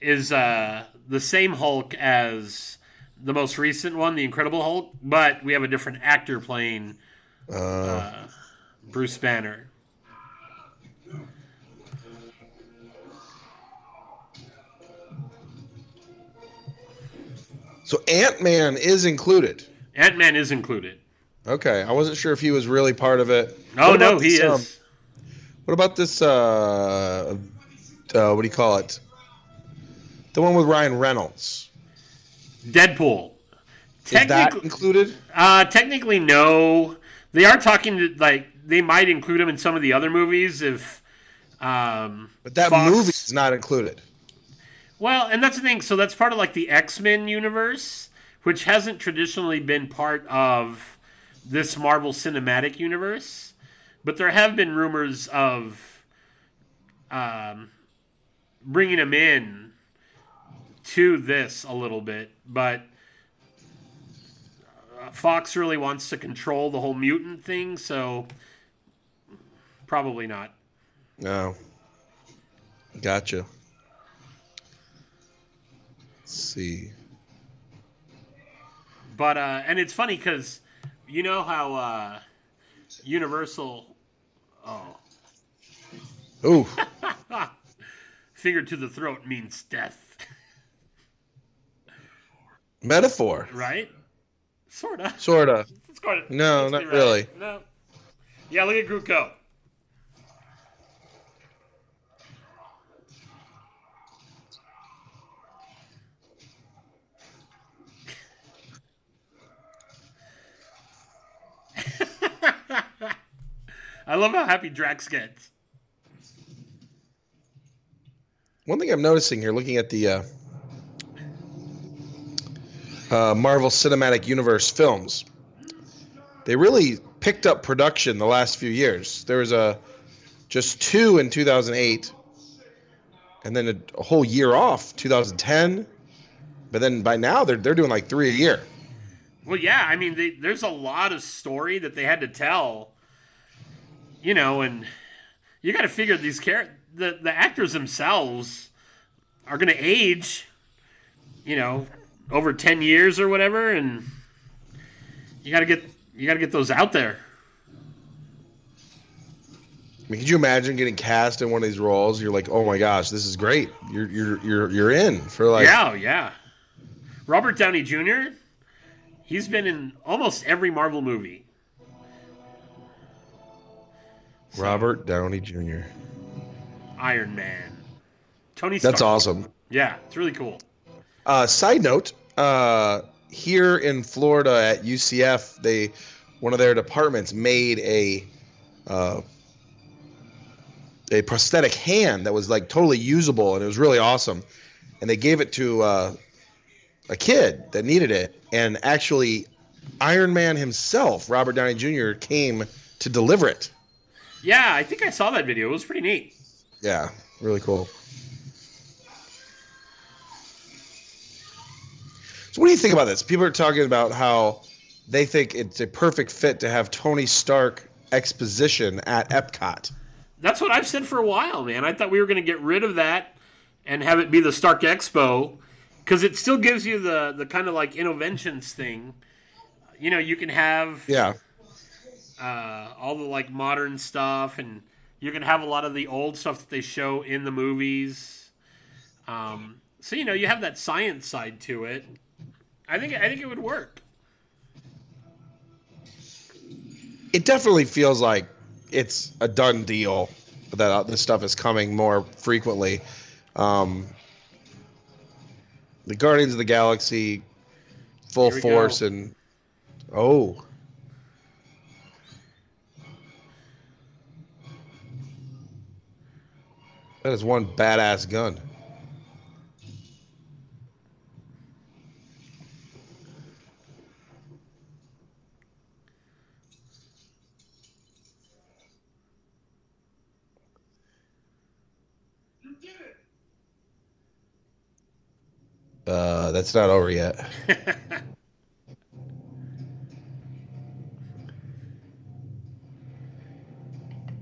is uh, the same Hulk as the most recent one, the Incredible Hulk, but we have a different actor playing Uh, uh, Bruce Banner. So Ant Man is included. Ant Man is included. Okay, I wasn't sure if he was really part of it. Oh no, he this, um, is. what about this? Uh, uh, what do you call it? The one with Ryan Reynolds. Deadpool. Is that Technically, included? uh, technically, no. They are talking to like they might include him in some of the other movies if. Um, But that Fox- movie is not included. Well, and that's the thing. So that's part of like the X Men universe, which hasn't traditionally been part of this Marvel Cinematic Universe. But there have been rumors of um, bringing him in to this a little bit, but uh, Fox really wants to control the whole mutant thing, so probably not. No. Gotcha. Let's see. But uh, and it's funny because you know how uh, Universal, oh, Ooh, [LAUGHS] finger to the throat means death, metaphor. right? Sorta. Sorta. It's quite a- No, not right. really. No. Yeah, look at Groot go. I love how happy Drax gets. One thing I'm noticing here, looking at the uh, uh, Marvel Cinematic Universe films, they really picked up production the last few years. There was a just two in 2008, and then a, a whole year off 2010. But then by now they're they're doing like three a year. Well, yeah, I mean, they, there's a lot of story that they had to tell, you know, and you got to figure these char- the the actors themselves are going to age, you know, over ten years or whatever, and you got to get you got to get those out there. I mean, could you imagine getting cast in one of these roles? You're like, oh my gosh, this is great. You're you're you're you're in for like yeah, oh, yeah. Robert Downey Jr. He's been in almost every Marvel movie. Robert Downey Jr. Iron Man, Tony. Stark. That's awesome. Yeah, it's really cool. Uh, side note: uh, here in Florida at UCF, they one of their departments made a uh, a prosthetic hand that was like totally usable, and it was really awesome. And they gave it to uh, a kid that needed it, and actually, Iron Man himself, Robert Downey Jr., came to deliver it. Yeah, I think I saw that video. It was pretty neat. Yeah, really cool. So, what do you think about this? People are talking about how they think it's a perfect fit to have Tony Stark exposition at Epcot. That's what I've said for a while, man. I thought we were going to get rid of that and have it be the Stark Expo because it still gives you the the kind of like innovations thing. You know, you can have Yeah, uh, all the like modern stuff, and you can have a lot of the old stuff that they show in the movies. Um, so you know, you have that science side to it. I think I think it would work. it definitely feels like it's a done deal that uh, this stuff is coming more frequently. Um, the Guardians of the Galaxy, full force, go. and oh. That is one badass gun. You did it! Uh, that's not over yet. [LAUGHS]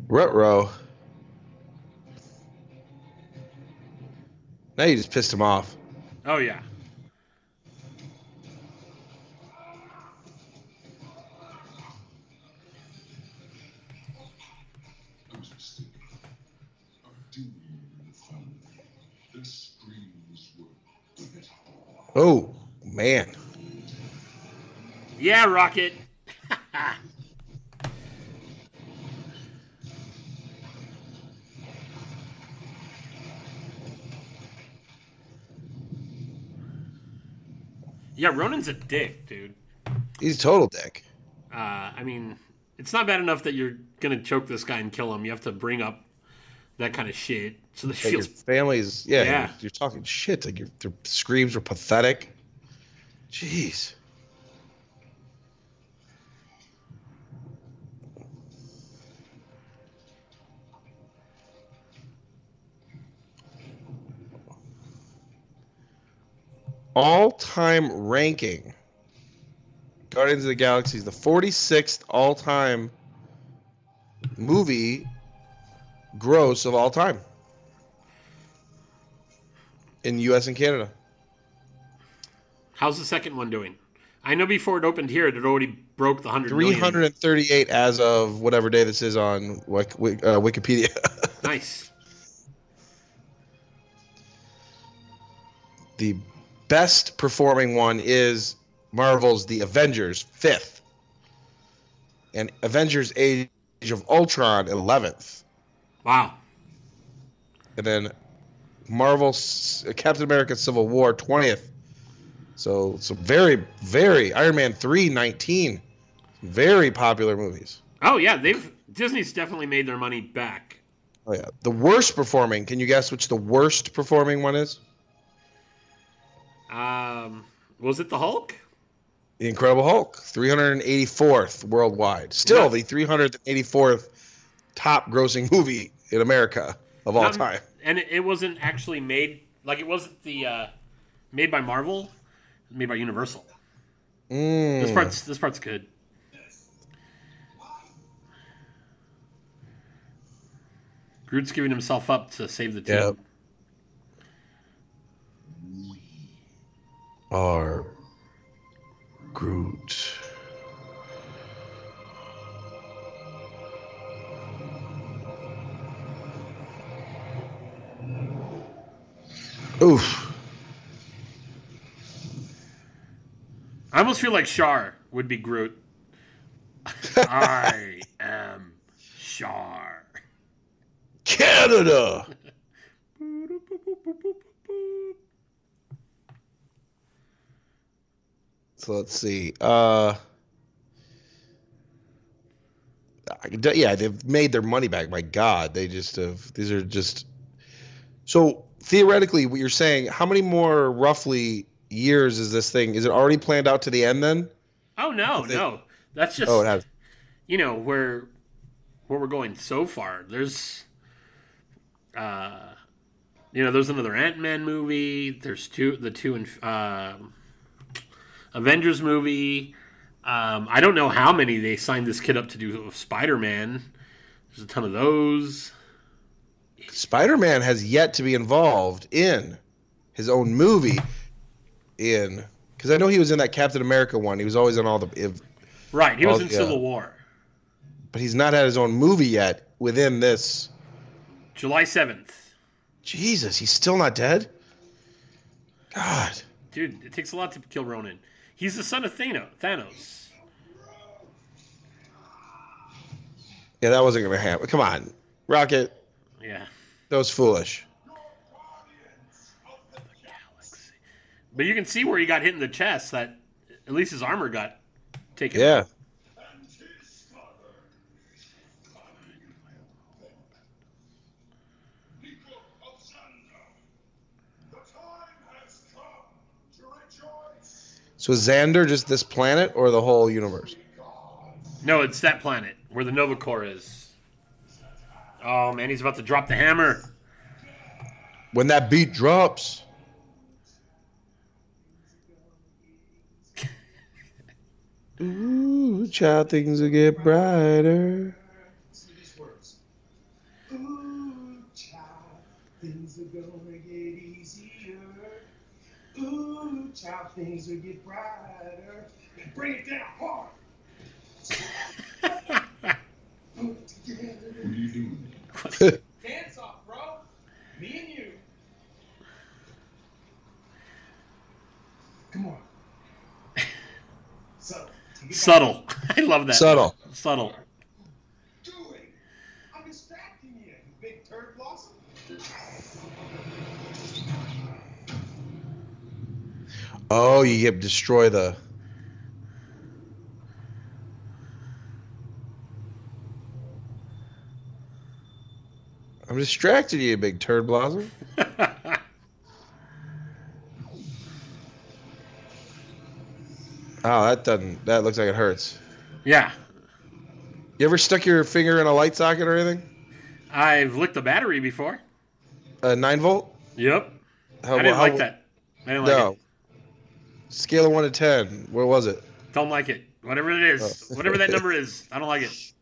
Rutro. Now you just pissed him off. Oh yeah. I was mistaken. Our doom found me. The screams were with it. Oh, man. Yeah, Rocket. Yeah, Ronan's a dick, dude. He's a total dick. Uh, I mean, it's not bad enough that you're gonna choke this guy and kill him. You have to bring up that kind of shit so that Like your family's yeah, Yeah. You're, you're talking shit. Like your their screams were pathetic. Jeez. All-time ranking. Guardians of the Galaxy is the 46th all-time movie gross of all time in the U.S. and Canada. How's the second one doing? I know before it opened here, it had already broke the hundred million. 338 as of whatever day this is on Wik- uh, Wikipedia. [LAUGHS] Nice. the best performing one is Marvel's The Avengers, fifth, and Avengers: Age of Ultron, 11th, Wow. and then Marvel's Captain America: Civil War, 20th. So some very, very Iron Man 3, 19. Very popular movies. Oh yeah, they've Disney's definitely made their money back. Oh yeah. The worst performing. Can you guess which the worst performing one is? Um, was it the Hulk? The Incredible Hulk, 384th worldwide. Still Yeah. the 384th top grossing movie in America of all Not- time. And it, wasn't actually made like it wasn't the uh, made by Marvel, made by Universal. This Mm. part's this part's good. Groot's giving himself up to save the team. Yep. Are Groot. Oof. I almost feel like Shar would be Groot. [LAUGHS] I am Shar. Canada. So let's see. Uh, I can tell- yeah, they've made their money back. My God, they just have. These are just. So theoretically, what you're saying? How many more roughly years is this thing? Is it already planned out to the end then? Oh no, They- no. That's just Oh, it has. you know where where we're going so far. There's uh you know, there's another Ant Man movie. There's two the two and um Avengers movie. Um, I don't know how many they signed this kid up to do with Spider Man. There's a ton of those. Spider-Man has yet to be involved in his own movie. In because I know he was in that Captain America one. He was always in all the. If, Right, he was Oh, in yeah. Civil War. but he's not had his own movie yet within this. July 7th. Jesus, he's still not dead. God, Dude, it takes a lot to kill Ronan. He's the son of Thano- Thanos. yeah, that wasn't gonna happen. Come on, Rocket, Yeah. that was foolish. But you can see where he got hit in the chest that at least his armor got taken. Yeah, Nico of Xandar, the time has come to rejoice. So is Xandar just this planet or the whole universe? No, it's that planet where the Nova Corps is. Oh man, he's about to drop the hammer. When that beat drops. Ooh, child, things will get brighter. Listen to these words. Ooh, child, things are gonna get easier. Ooh, child, things will get brighter. And bring it down hard. Put it together. What are you doing? [LAUGHS] Dance off, bro. Me and you. Come on. So, [LAUGHS] Subtle. [LAUGHS] I love that. Subtle. Subtle. Doing? I'm distracting you, you big turd blossom. Oh, you get destroy the. I'm distracted, you big turd blossom. [LAUGHS] Oh, that doesn't. That looks like it hurts. yeah. You ever stuck your finger in a light socket or anything? I've licked a battery before. A nine volt? Yep. How, I didn't how- like that. I didn't like No. it. Scale of one to ten. Where was it? Don't like it. Whatever it is. Oh. Whatever that [LAUGHS] number is. I don't like it.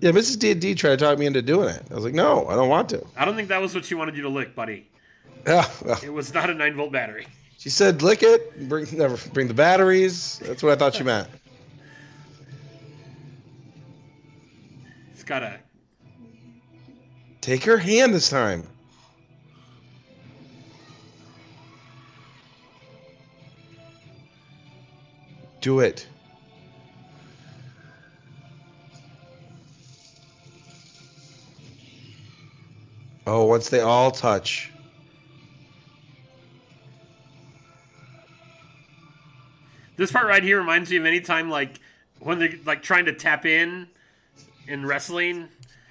Yeah, Mrs. D and D tried to talk me into doing it. I was like, no, I don't want to. I don't think that was what she wanted you to lick, buddy. Yeah, well, It was not a 9 volt battery. she said, lick it. Bring never bring the batteries. That's what I thought she meant. It's gotta Take her hand this time. Do it. Oh, once they all touch. This part right here reminds me of any time like when they're like trying to tap in in wrestling.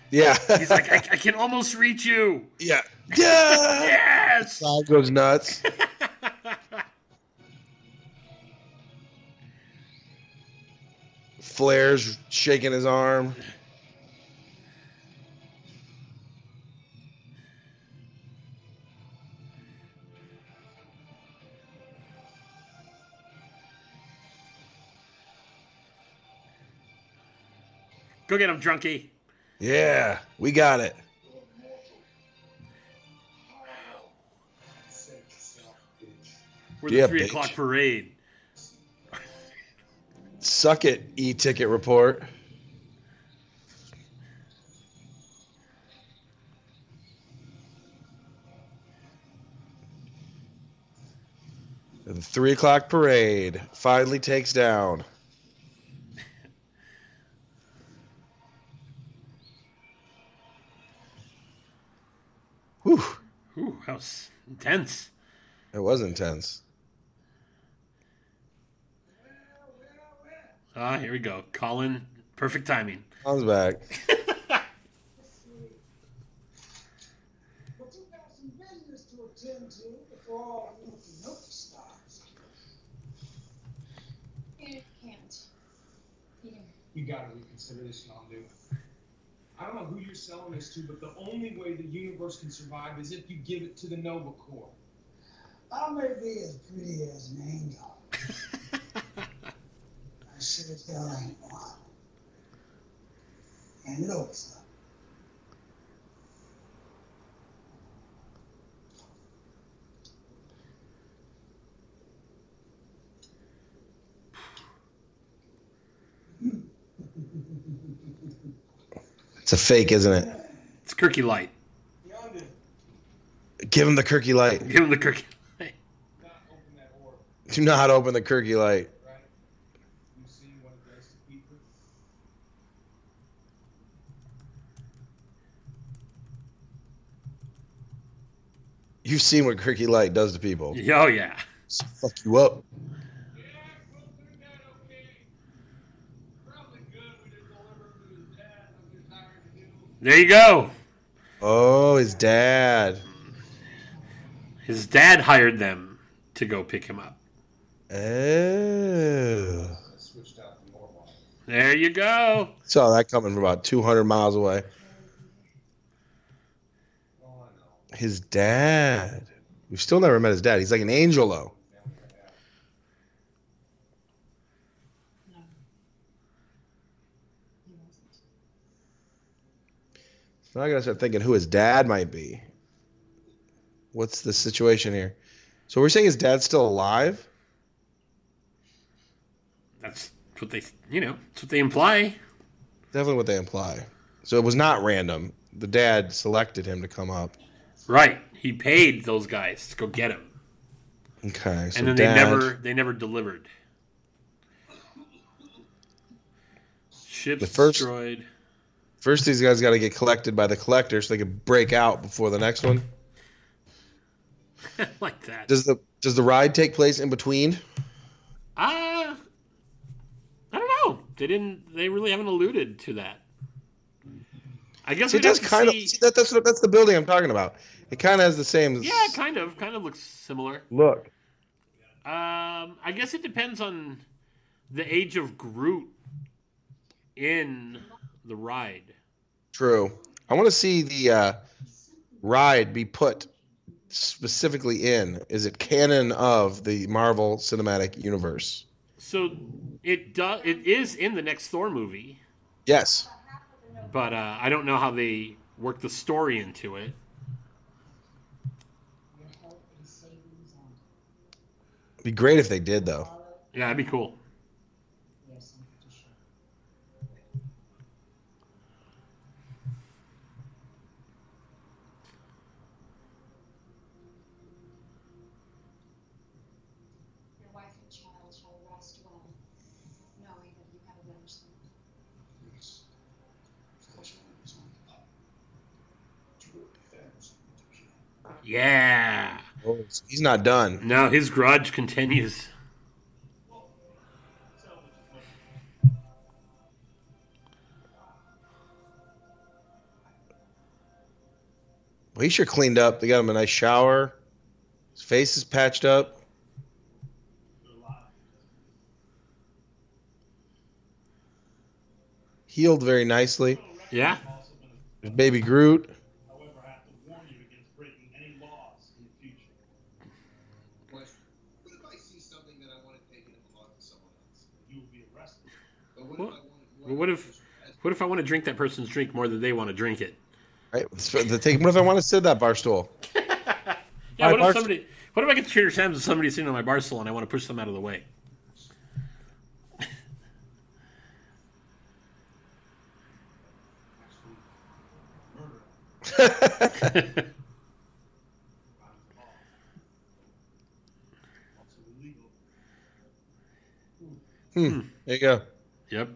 Yeah. [LAUGHS] He's like, I, I can almost reach you. yeah. Yeah. [LAUGHS] Yes. Goes nuts. [LAUGHS] Flair's shaking his arm. Go get him, drunkie. Yeah, we got it. Save yourself, bitch. We're the Yeah, three bitch. o'clock parade. Suck it, e-ticket report. The three o'clock parade finally takes down. Whew, Ooh, that was intense. it was intense. Ah, here we go. Colin, perfect timing. Comes back. You gotta attend to before all the nookie nookie starts. You can't. Here. You gotta reconsider this, Yondu. I don't know who you're selling this to, but the only way the universe can survive is if you give it to the Nova Corps. I may be as pretty as an angel. [LAUGHS] I sure as hell ain't one. And. It's a fake, isn't it? It's Kirky Light. Give him the Kirky light. Give him the Kirky Light. not open that orb, Do not open the Kirky light. right? You see what it does to people? You've seen what Kirky light does to people. Oh, yeah. Fuck you up. Yeah, we'll do that, okay. Probably good we didn't deliver him to his dad. I'm just hired to do. There you go. Oh, his dad. His dad hired them to go pick him up. Oh. I switched out the normal. There you go. Saw that coming from about 200 miles away. Oh, I know. His dad. We've still never met his dad. He's like an angel, though. No. Now I gotta start thinking who his dad might be. What's the situation here? So we're saying his dad's still alive? That's what they, you know, that's what they imply. Definitely what they imply. So it was not random. The dad selected him to come up. Right. He paid those guys to go get him. Okay. So and then dad, they never they never delivered. Ships The first- destroyed. First, these guys got to get collected by the collector so they can break out before the next one. [LAUGHS] like that. Does the does the ride take place in between? Uh, I don't know. They didn't. They really haven't alluded to that. I guess it does kind of. see- See, that, that's that's the building I'm talking about. It kind of has the same. Yeah, kind of. Kind of looks similar. Look. Um, I guess it depends on the age of Groot in the ride. True. I want to see the uh, ride be put specifically in. Is it canon of the Marvel Cinematic Universe? So it does. It is in the next Thor movie, Yes. but uh, I don't know how they work the story into it. Be great if they did, though. Yeah, that'd be cool. Your wife and child shall rest well, knowing that you have avenged them. Yes. Of course, I was on the top. It's really fair. so we took you. Yeah. He's not done. Now his grudge continues. Well, he sure cleaned up. They got him a nice shower. His face is patched up. Healed very nicely. Yeah. There's baby Groot. However, I have to warn you against breaking any laws in the future. Question. What if I see something that I want to take and it belongs to someone else? You will be arrested. But what, What- if I want to? Well, what if- What if I want to drink that person's drink more than they want to drink it? Right. The thing, what if I want to sit in that bar stool? [LAUGHS] Yeah. My What bar- if somebody? What if I get to Trader Sam's and somebody's sitting on my bar stool and I want to push them out of the way? [LAUGHS] Hmm. There you go. Yep.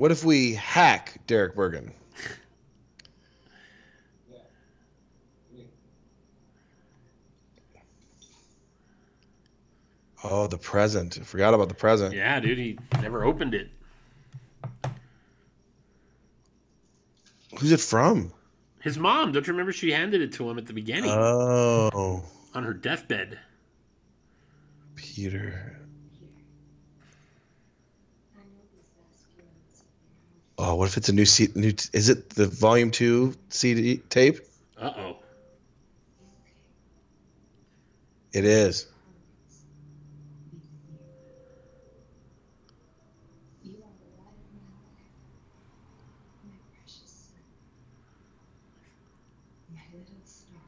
What if we hack Derek Bergen? Oh, the present. I forgot about the present. Yeah, dude. He never opened it. Who's it from? His mom. Don't you remember? She handed it to him at the beginning Oh, on her deathbed. Peter. I know these masculines. Oh, what if it's a new C- new? Is it the volume two CD tape? Uh oh. It is. You are the light of my life, my precious son, my little star.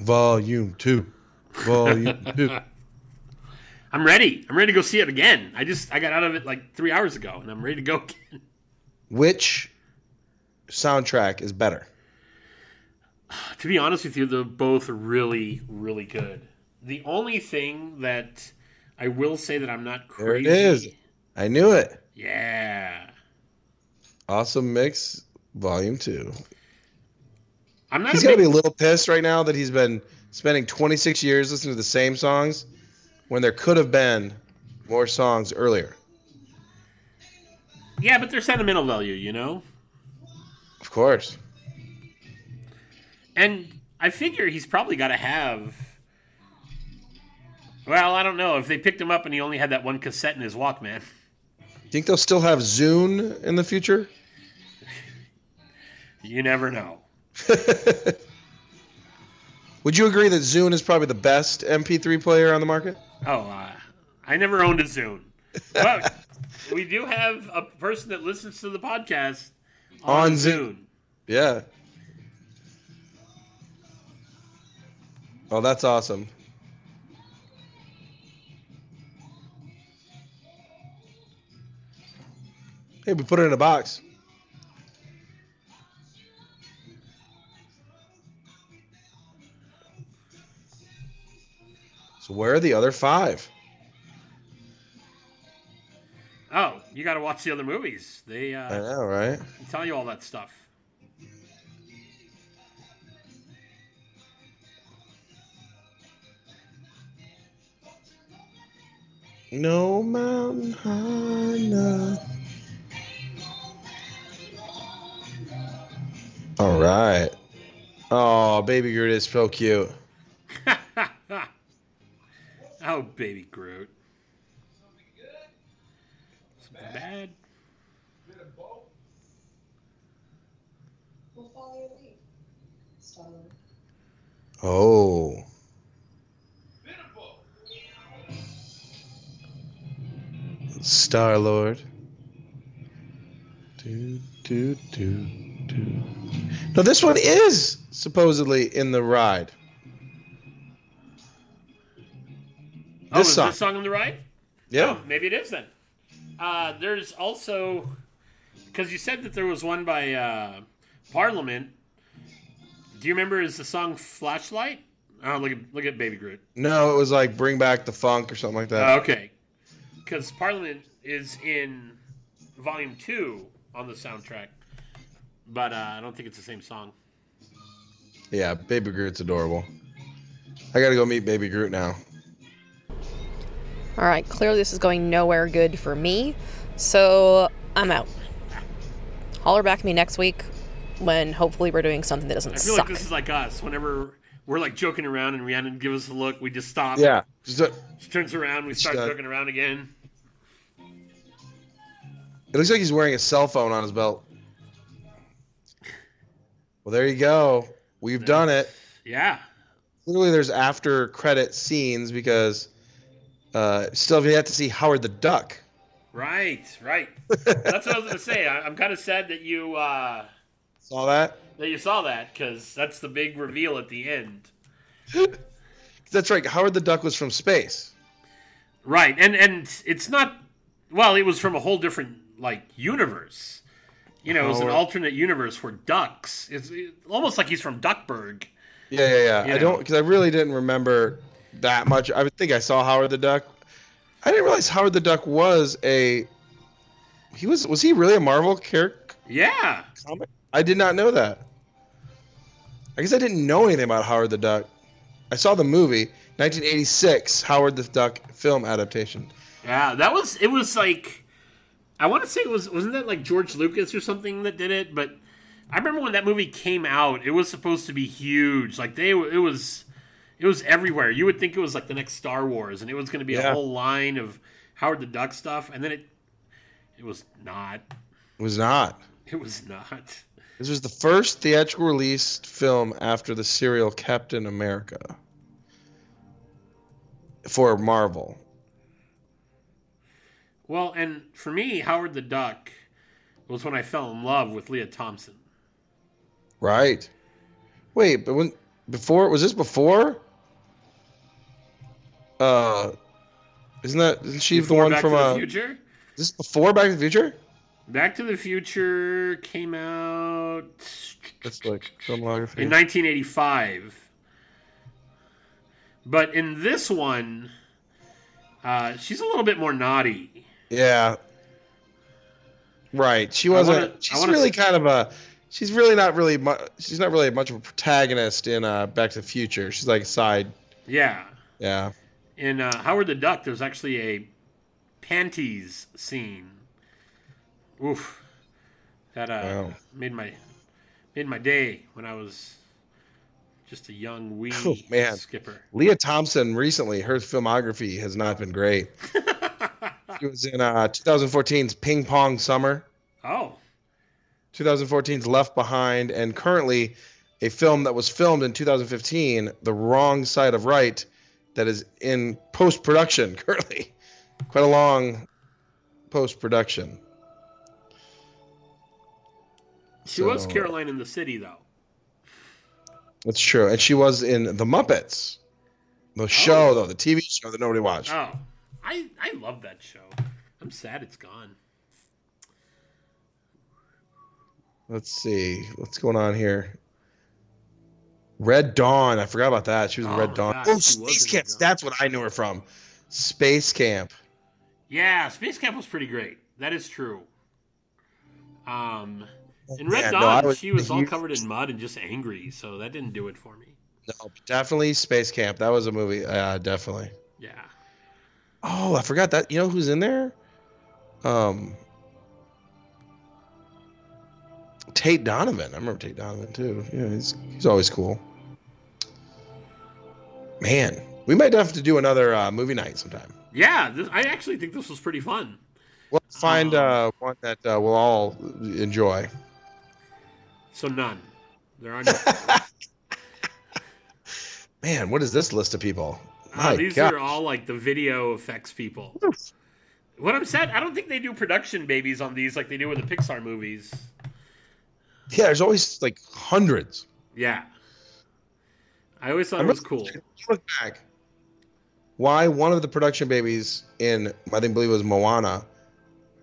Volume two. Volume two. [LAUGHS] I'm ready. I'm ready to go see it again. I just I got out of it like three hours ago, and I'm ready to go again. Which soundtrack is better? To be honest with you, they're both really, really good. The only thing that I will say that I'm not crazy. There it is. I knew it. Yeah. Awesome mix. Volume two. I'm not He's gonna big, be a little pissed right now that he's been spending 26 years listening to the same songs when there could have been more songs earlier. Yeah, but they're sentimental value, you know? Of course. And I figure he's probably got to have. Well, I don't know. If they picked him up and he only had that one cassette in his Walkman. Think they'll still have Zune in the future? You never know. [LAUGHS] Would you agree that Zune is probably the best MP3 player on the market? Oh, uh, I never owned a Zune. But we do have a person that listens to the podcast on, On Zune. Zune. Yeah. Oh, that's awesome. Hey, we put it in a box. So where are the other five? Oh, you got to watch the other movies. They I uh, know, right? tell you all that stuff. No mountain high enough. All right. Oh, baby Groot is so cute. Oh, baby Groot. Something bad. We'll follow your lead. Star-Lord. Oh. Star Lord. Do, do, do, do. No, this one is supposedly in the ride. Oh, This is song. this song on the right? Yeah. Oh, maybe it is then. Uh, there's also because you said that there was one by uh, Parliament. Do you remember? Is the song "Flashlight"? Oh, look at look at Baby Groot. No, it was like Bring Back the Funk or something like Uh, that. okay, because Parliament is in Volume Two on the soundtrack, but uh, I don't think it's the same song. yeah, Baby Groot's adorable. I gotta go meet Baby Groot now. All right, clearly this is going nowhere good for me, so I'm out. Holler back at me next week when hopefully we're doing something that doesn't I feel suck. like this is like us. Whenever we're like joking around and Rhiannon gives us a look, we just stop. Yeah. Just, uh, She turns around, we start Shut- joking around again. It looks like he's wearing a cell phone on his belt. Well, there you go. We've done it. Yeah. Literally, there's after credit scenes because uh, still you have yet to see Howard the Duck. Right, right. That's what I was gonna say. I, I'm kind of sad that you uh, Saw that? that you saw that because that's the big reveal at the end. [LAUGHS] That's right. Howard the Duck was from space. Right, and and it's not. Well, it was from a whole different like universe. You know, it was an alternate universe for ducks. It's it- almost like he's from Duckburg. Yeah, yeah, yeah. You I know. don't because I really didn't remember that much. I would think I saw Howard the Duck. I didn't realize Howard the Duck was a. He was was he really a Marvel character? Yeah. comic? I did not know that. I guess I didn't know anything about Howard the Duck. I saw the movie, 1986 Howard the Duck film adaptation. Yeah, that was it. Was like, I want to say it was wasn't that like George Lucas or something that did it? But I remember when that movie came out, it was supposed to be huge. Like they, it was, it was everywhere. You would think it was like the next Star Wars, and it was going to be a whole line of Howard the Duck stuff, and then it, it was not. It was not. It was not. This was the first theatrical released film after the serial Captain America for Marvel. Well, and for me, Howard the Duck was when I fell in love with Lea Thompson. Right. Wait, but when before was this before? Uh, isn't that isn't she Before the one Back from to the uh? Future? Is this before Back to the Future? Back to the Future came out That's like filmography. in 1985. But in this one, uh, she's a little bit more naughty. Yeah. Right. She wasn't. wanna- she's really s- kind of a. She's really not really. Mu- she's not really much of a protagonist in uh, Back to the Future. She's like a side. Yeah. Yeah. In uh, Howard the Duck, there's actually a panties scene. Oof. That uh, Wow. made my made my day when I was just a young wee Oh, man. skipper. Lea Thompson recently, her filmography has not been great. [LAUGHS] She was in uh, 2014's Ping Pong Summer, oh, 2014's Left Behind, and currently a film that was filmed in 2015, The Wrong Side of Right, that is in post production [LAUGHS] currently. Quite a long post production. she was Caroline in the City, though. That's true. And she was in The Muppets. The oh. show, though, the TV show that nobody watched. Oh, I I love that show. I'm sad it's gone. Let's see. What's going on here? Red Dawn. I forgot about that. She was in Oh, Red Dawn. gosh, oh, Space Camp. That's what I knew her from. Space Camp. Yeah, Space Camp was pretty great. That is true. Um, in Red no, Dawn, I was she was all covered in mud and just angry, so that didn't do it for me. No, definitely Space Camp. That was a movie. Uh, definitely. Yeah. Oh, I forgot that. You know who's in there? Um, Tate Donovan. I remember Tate Donovan too. Yeah, he's he's always cool. Man, we might have to do another uh, movie night sometime. Yeah, this, I actually think this was pretty fun. We'll find Um, uh, one that uh, we'll all enjoy. So none. There are no. [LAUGHS] Man, what is this list of people? Uh, My these God. are all like the video effects people. What I'm saying, I don't think they do production babies on these like they do with the Pixar movies. Yeah, there's always like hundreds. Yeah. I always thought I'm it was cool. Look back. Why one of the production babies in I think believe it was Moana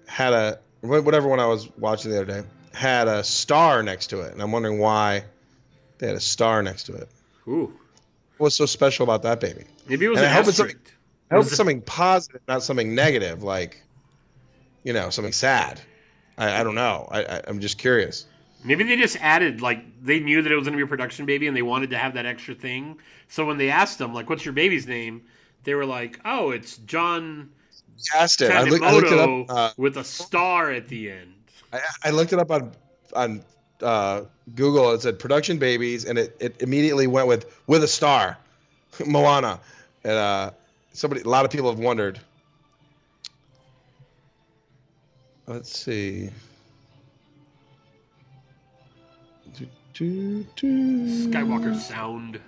had a whatever one I was watching the other day had a star next to it, and I'm wondering why they had a star next to it. Ooh. What's so special about that baby? Maybe it was And an I hope it's asterisk. I hope it's something positive, not something negative, like you know something sad. I, I don't know. I, I I'm just curious. Maybe they just added like they knew that it was going to be a production baby and they wanted to have that extra thing. So when they asked them like, "What's your baby's name?" they were like, "Oh, it's John Cast it. I, look, I looked it up. Uh, with a star at the end." I, I looked it up on on uh, Google. It said production babies, and it, it immediately went with with a star, [LAUGHS] Moana, and uh, somebody. A lot of people have wondered. Let's see. Do, do, do. Skywalker sound.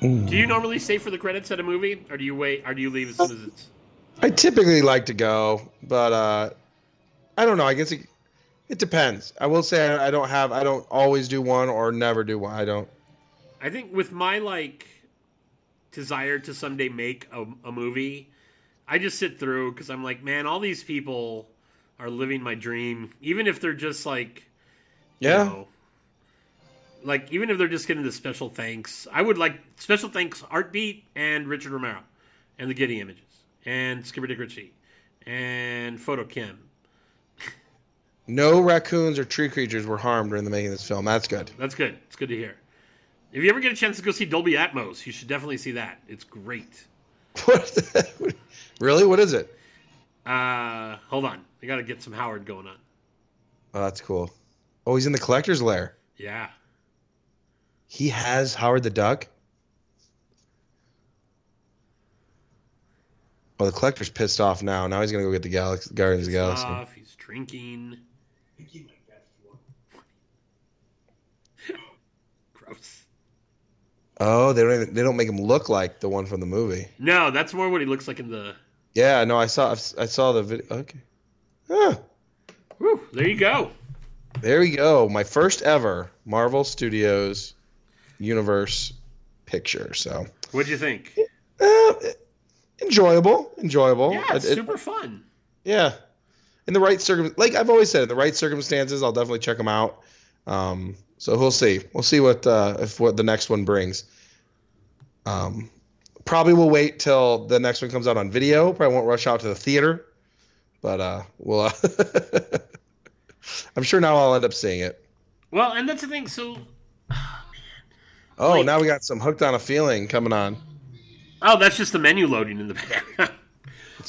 Mm. Do you normally stay for the credits at a movie, or do you wait, or do you leave as soon as it's? I typically like to go, but uh, I don't know. I guess it, it depends. I will say I, I don't have. I don't always do one or never do one. I don't. I think with my like desire to someday make a, a movie, I just sit through because I'm like, man, all these people are living my dream, even if they're just like, you Yeah. know, like even if they're just getting the special thanks. I would like special thanks Art Beat and Richard Romero, and the Getty Images and Skipper Dick Ritchie and FotoKem. No raccoons or tree creatures were harmed during the making of this film. That's good. That's good. It's good to hear. If you ever get a chance to go see Dolby Atmos, you should definitely see that. It's great. [LAUGHS] What? [LAUGHS] really? What is it? Uh, hold on. I got to get some Howard going on. Oh, that's cool. Oh, he's in the collector's lair. Yeah. He has Howard the Duck. Oh, the collector's pissed off now. Now he's gonna go get the Galaxy Guardians of the Galaxy. Off. He's drinking. Pinky like that for. Gross. Oh, they don't even, they don't make him look like the one from the movie. No, that's more what he looks like in the. Yeah, no, I saw I saw the video. Okay. Ah, Whew, there you go. there we go. My first ever Marvel Studios universe picture. So, What'd you think? uh, enjoyable, enjoyable. Yeah, it's It- super fun. Yeah, in the right circum, like I've always said, in the right circumstances, I'll definitely check them out. Um, so we'll see. We'll see what uh, if what the next one brings. Um, probably will wait till the next one comes out on video. Probably won't rush out to the theater, but uh, we'll. Uh, [LAUGHS] I'm sure now I'll end up seeing it. Well, and that's the thing. So, Oh, Like- now we got some hooked on a feeling coming on. oh, that's just the menu loading in the background. [LAUGHS]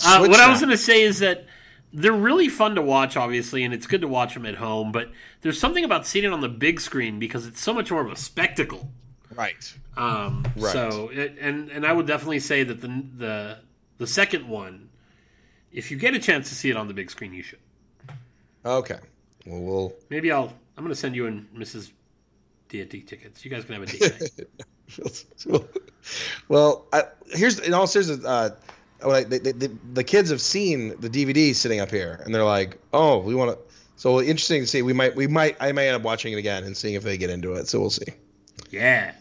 Uh, what I was going to say is that they're really fun to watch, obviously, and it's good to watch them at home. But there's something about seeing it on the big screen because it's so much more of a spectacle. right. Um, Right. So, it, and and I would definitely say that the the the second one, if you get a chance to see it on the big screen, you should. Okay. Well, we'll Maybe I'll. I'm going to send you and Mrs. D&D tickets. You guys can have a date night. [LAUGHS] well, I, here's in all seriousness, uh, when I, they, they, the, the kids have seen the DVD sitting up here, and they're like, "Oh, we want to." So interesting to see. We might, we might, I may end up watching it again and seeing if they get into it. So we'll see. yeah.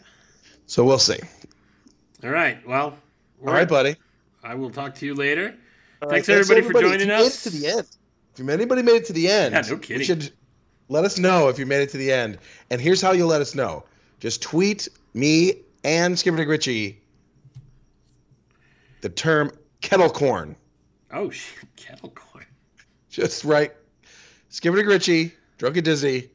So we'll see. All right. Well. All right, buddy. I will talk to you later. All Thanks right, everybody for If joining you us. Made it to the end. If anybody made it to the end, Yeah, no we kidding. should Let us know if you made it to the end. And here's how you'll let us know. Just tweet me and Skipper Richie the term kettle corn. Oh shit, kettle corn. Just right. Skipper Richie, Drunken Dizzy,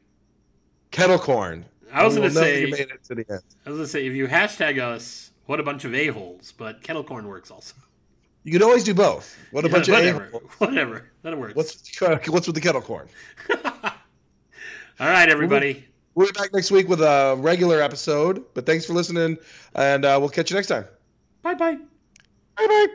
kettle corn. I was gonna we'll say- you made it to the end. I was gonna say if you hashtag us, what a bunch of a holes. But kettle corn works also. You can always do both. What a Yeah, bunch of whatever, a-holes. whatever. That works. What's what's with the kettle corn? [LAUGHS] All right, everybody. We'll be back next week with a regular episode. But thanks for listening, and uh, we'll catch you next time. Bye bye. Bye bye.